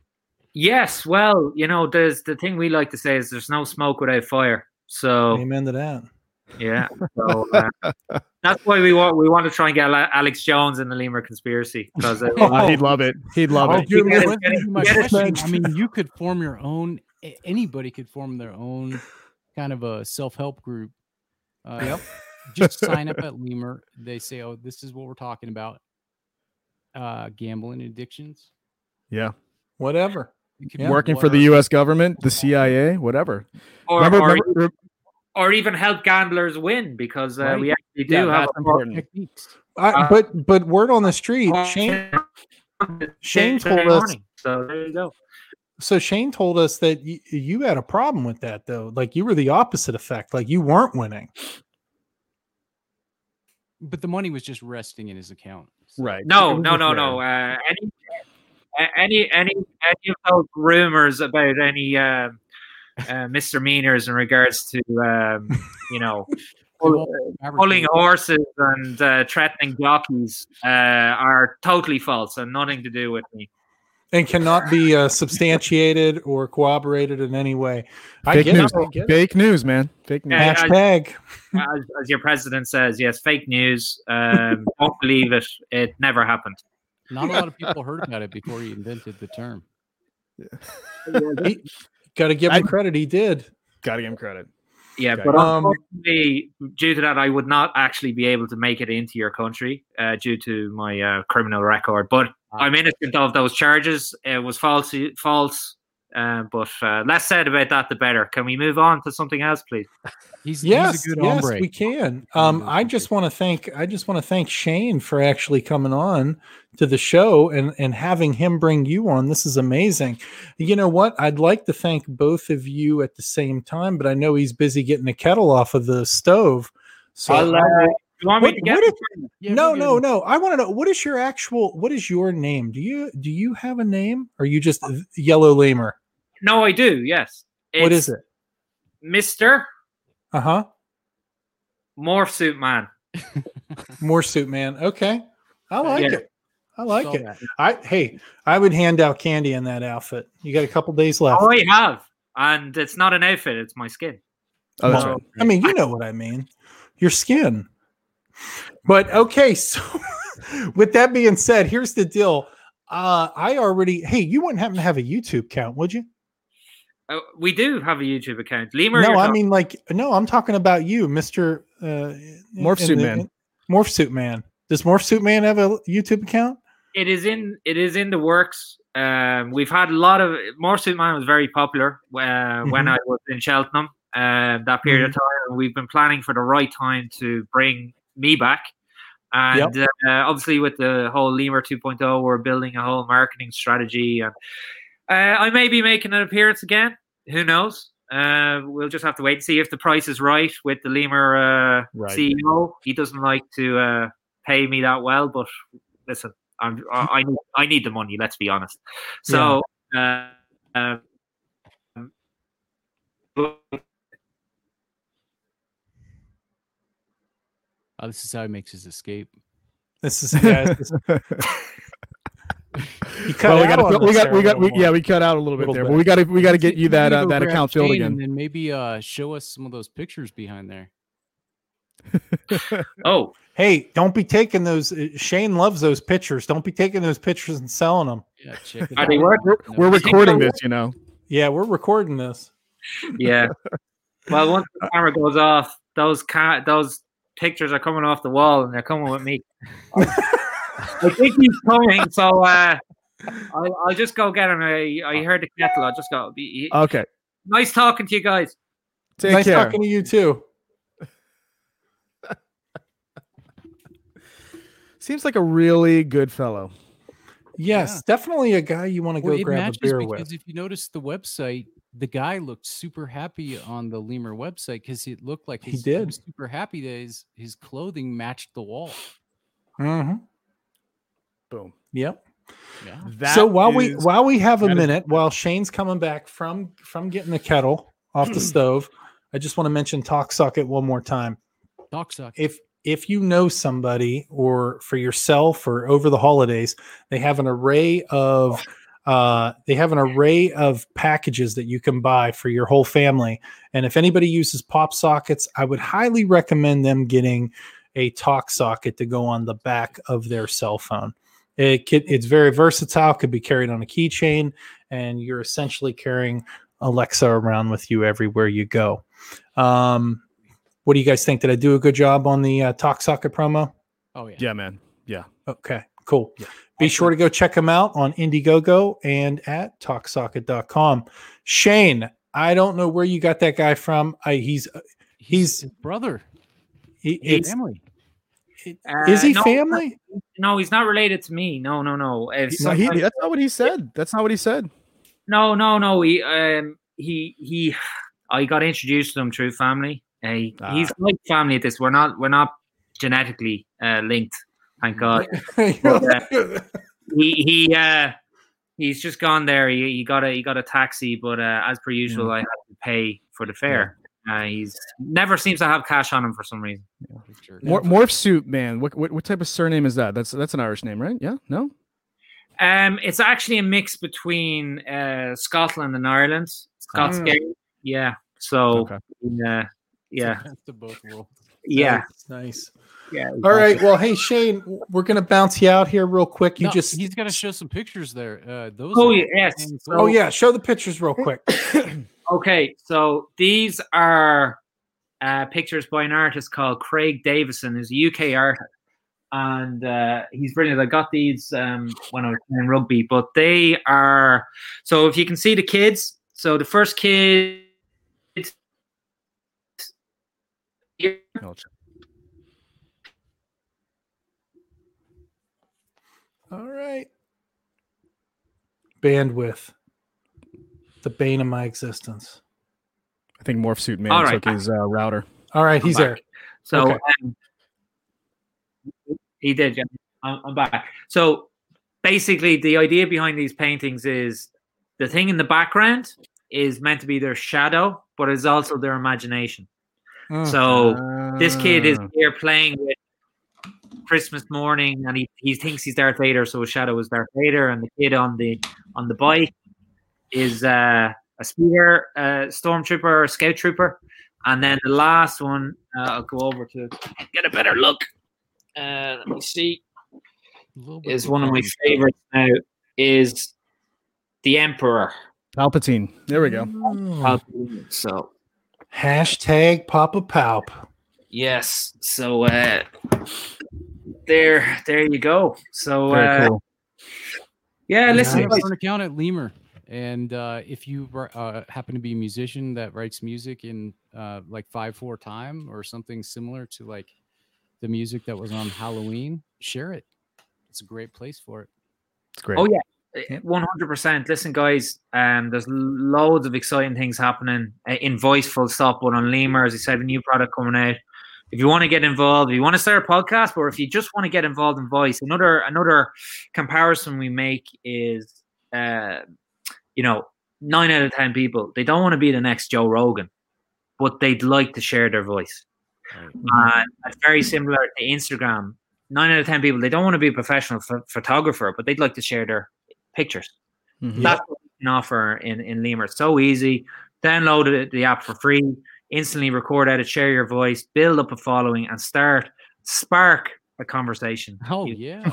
Yes, well, you know, there's the thing we like to say is there's no smoke without fire. So Amen to that. Yeah, so, uh, that's why we want we want to try and get Alex Jones in the Limor conspiracy because uh, Uh, he'd love it. He'd love Oh, it. dude, Yeah, what- yeah, My yeah. question, I mean, you could form your own. Anybody could form their own kind of a self-help group. Uh, Yep. Just sign up at Limor. They say, "Oh, this is what we're talking about: uh, gambling addictions." Yeah. Whatever. It could be working for the. U.S. government, the CIA, whatever. or, remember, or, remember- or even help gamblers win because uh, Right. we actually do yeah, have that's a important. techniques. I, Uh, but but word on the street, Shane. Shane told us- morning. So there you go. So Shane told us that y- you had a problem with that, though. Like you were the opposite effect. Like you weren't winning. But the money was just resting in his account. So- Right. No, no, no, no. Uh, any, any, any, any of those rumors about any um, uh, misdemeanors in regards to, um, you know, pull- pulling horses and uh, threatening jockeys uh, are totally false and nothing to do with me. And cannot be uh, substantiated or corroborated in any way. I Fake get news. it. I get it. Fake news, man. Fake news. Yeah, I- Hashtag. as, as your president says, yes, fake news. Um, don't believe it. It never happened. Not a lot of people heard about it before he invented the term. Yeah. Got to give him I- credit. He did. Gotta give him credit. Yeah, Okay. but Um, due to that, I would not actually be able to make it into your country uh, due to my uh, criminal record. But I'm innocent of those charges. It was false, false. Uh, but uh, less said about that, the better. Can we move on to something else, please? He's, Yes, he's a good yes, hombre. we can. Um, I just want to thank I just want to thank Shane for actually coming on to the show and and having him bring you on. This is amazing. You know what? I'd like to thank both of you at the same time, but I know he's busy getting the kettle off of the stove. So I'll, uh, I- you want me What- to get what it? Yeah, no, no, no. I want to know what is your actual what is your name? Do you do you have a name? Or are you just yellow lemur? No, I do. Yes. what is it? Mister Uh-huh. Morph Suit Man? More suit man. Okay. I like Yeah. it. I like Saw it. that. I hey, I would hand out candy in that outfit. You got a couple days left. Oh, I have, and it's not an outfit; it's my skin. Oh, that's Well, right. I mean, you know what I mean. Your skin. But okay, so with that being said, here's the deal. Uh I already hey, you wouldn't happen to have a YouTube account, would you? Uh, we do have a YouTube account. Limor, no, I talking- mean like no, I'm talking about you, Mr. Uh Morph Suit the- Man. in- Morph Suit Man. Does Morph Suit Man have a YouTube account? it is in it is in the works. Um, we've had a lot of Morph Suit Man was very popular uh, when Mhm. I was in Cheltenham. Uh, that period of time, and we've been planning for the right time to bring me back. And uh, obviously, with the whole Limor 2.0, we're building a whole marketing strategy, and uh, I may be making an appearance again. Who knows? Uh, we'll just have to wait and see if the price is right with the Limor uh, Right. CEO. He doesn't like to uh, pay me that well, but listen, I'm, I, I need I need the money. Let's be honest. So. Uh, um, Oh, this is how he makes his escape. This is yeah, this- you Well, we got, we got, we got, we, yeah, we cut out a little bit Little there, bit. but we got to, we got to get you that, uh, that account filled again. And then maybe uh, show us some of those pictures behind there. oh, Hey, don't be taking those. uh, Shane loves those pictures. Don't be taking those pictures and selling them. Yeah, check it Are out. they worth We're, we're recording this, you know. Yeah, we're recording this. yeah. Well, once the camera goes off, those ca- those pictures are coming off the wall, and they're coming with me. I think he's coming, so uh, I'll, I'll just go get him. I, I heard the kettle. I'll just go. Be, Okay. nice talking to you guys. Take nice care. talking to you too. Seems like a really good fellow. Yes, definitely a guy you want to go Well, it grab a beer because with. if you notice the website, the guy looked super happy on the Limor website because it looked like He his, did. was super happy that his, his clothing matched the wall. hmm Boom. Yep. Yeah. That so while we while we have a that is- minute, while Shane's coming back from from getting the kettle off the stove, I just want to mention Talk Socket one more time. Doc suck. if if you know somebody or for yourself or over the holidays they have an array of uh, they have an array of packages that you can buy for your whole family and if anybody uses pop sockets i would highly recommend them getting a talk socket to go on the back of their cell phone it could, it's very versatile could be carried on a keychain and you're essentially carrying alexa around with you everywhere you go um, what do you guys think? Did I do a good job on the uh, Talk Socket promo? Oh yeah. Yeah, man. Yeah. Okay, Cool. Yeah. Be sure to go check him out on Indiegogo and at talksocket.com. Shane, I don't know where you got that guy from. I, he's he's his brother. he, His it's, family. Uh, is he no, family? No, he's not related to me. No, no, no. If He- no, he- that's not what he said. That's not what he said. no, no, no. He, um, he, he. I got introduced to him through family. Uh, he- he's Ah. like family at this. We're not, we're not genetically uh, linked. Thank God. he he uh he's just gone there. He, he got a he got a taxi, but uh, as per usual, I had to pay for the fare. Uh, he's never seems to have cash on him for some reason. Sure. Mor- Morph suit man. What, what what type of surname is that? That's that's an Irish name, right? Yeah. No. Um, it's actually a mix between uh Scotland and Ireland. Scots game. Yeah. So Okay. uh, yeah, Best of both worlds. yeah, Nice, nice. Yeah. All right. Well, hey Shane, we're gonna bounce you out here real quick. You No, just he's gonna show some pictures there. Uh, those. Oh are yes. So- Oh yeah, show the pictures real quick. Okay, so these are uh, pictures by an artist called Craig Davison, who's a UK artist, and uh, he's brilliant. I got these um, when I was playing rugby, but they are so if you can see the kids. So the first kid. I'll check. All right. Bandwidth. The bane of my existence. I think Morph suit man All right. took his uh, router. All right, he's back. there. So Okay. um, he did. Yeah. I'm, I'm back. So basically, the idea behind these paintings is the thing in the background is meant to be their shadow, but it's also their imagination. Mm. So this kid is Ah. here playing with Christmas morning, and he, he thinks he's Darth Vader, so his shadow is Darth Vader, and the kid on the on the bike is uh, a speeder, uh, stormtrooper, or a scout trooper, and then the last one uh, I'll go over to get a better look. Uh, let me see. A little bit Is one of my favorites now. Is the Emperor. Palpatine. There we go. Mm. So Hashtag Papa Palp. yes, so uh, there, there you go. So Very uh, cool. yeah, I listen, have an account at Limor, and uh, if you uh, happen to be a musician that writes music in uh, like five four time or something similar to like the music that was on Halloween, share it. It's a great place for it. It's great. Oh yeah, one hundred percent. Listen, guys, um, there's loads of exciting things happening uh, in voice. Full stop. But on Limor, as I said, a new product coming out. If you want to get involved, if you want to start a podcast, or if you just want to get involved in voice, another another comparison we make is, uh, you know, nine out of ten people they don't want to be the next Joe Rogan, but they'd like to share their voice. Uh, it's very similar to Instagram. Nine out of ten people they don't want to be a professional ph- photographer, but they'd like to share their pictures. Mhm. That's what we can offer in in Limor. It's so easy. Download it, the app for free. Instantly record, edit, share your voice, build up a following, and start spark a conversation. Oh You- yeah,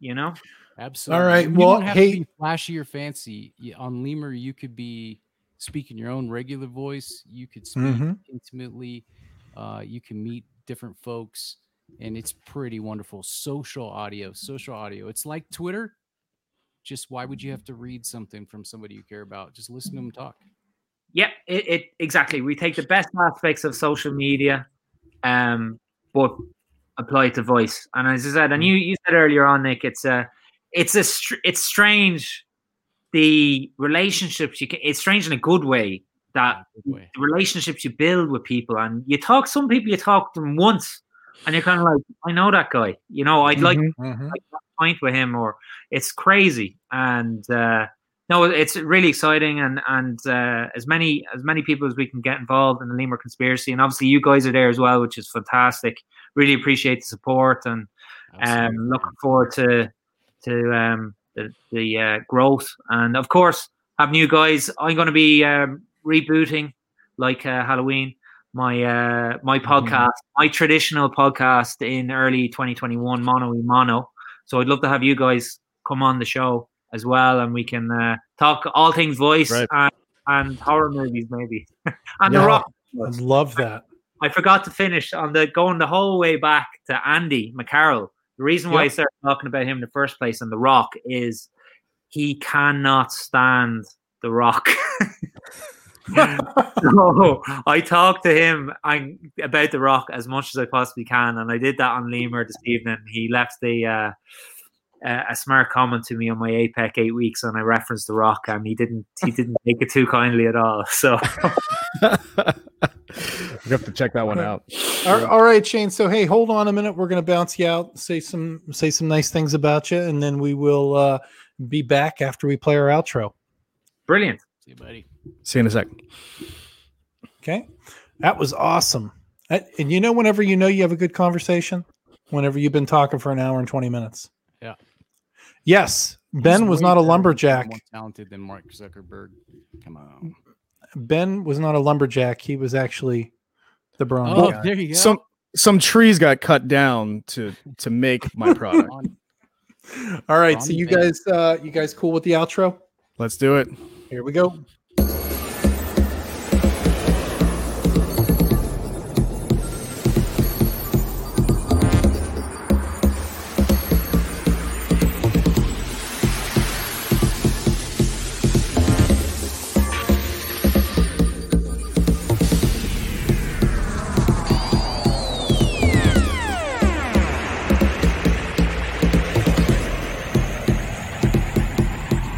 You know, absolutely. right, You well, don't have hey- to be flashy or fancy. On Limor, you could be speaking your own regular voice. You could speak Mhm. intimately. Uh, you can meet different folks, and it's pretty wonderful. Social audio, social audio. It's like Twitter. Just why would you have to read something from somebody you care about? Just listen to them talk. Yeah, it, it exactly. We take the best aspects of social media, um, but apply it to voice. And as I said, and you you said earlier on, Nick, it's a it's a str- it's strange the relationships you can. It's strange in a good way that Good way. the relationships you build with people and you talk some people you talk to them once and you're kind of like i know that guy you know i'd like Mhm. Mhm. a point with him or it's crazy and uh no it's really exciting and and uh, as many as many people as we can get involved in the limor conspiracy and obviously you guys are there as well which is fantastic. Really appreciate the support and um looking forward to to um the, the uh, growth. And of course have new guys i'm going to be um, rebooting like uh, halloween my uh my podcast my traditional podcast in early 2021 mono mono so i'd love to have you guys come on the show as well and we can uh, talk all things voice Right. and, and horror movies maybe and Yeah. the rock I love that. I forgot to finish on the going the whole way back to Andy McCarroll, The reason why I started talking about him in the first place and The Rock is he cannot stand The Rock. so I talked to him I, about The Rock as much as I possibly can, and I did that on Limor this evening. He left the uh, uh, a smart comment to me on my APEC eight weeks, and I referenced The Rock, and he didn't he didn't take it too kindly at all. So you have to check that one out. All- all right, Shane. So hey, hold on a minute. We're gonna bounce you out, say some say some nice things about you, and then we will uh, be back after we play our outro. brilliant. See you, buddy. See you in a sec. Okay, that was awesome. And you know, whenever you know you have a good conversation, whenever you've been talking for an hour and twenty minutes. Yeah. Yes, Ben He's was not a lumberjack. More talented than Mark Zuckerberg. Come on. Ben was not a lumberjack. He was actually the Bronco. Oh, guy. there you go. Some some trees got cut down to to make my product. On- All right, so you Ben. guys, uh, you guys cool with the outro? Let's do it. Here we go.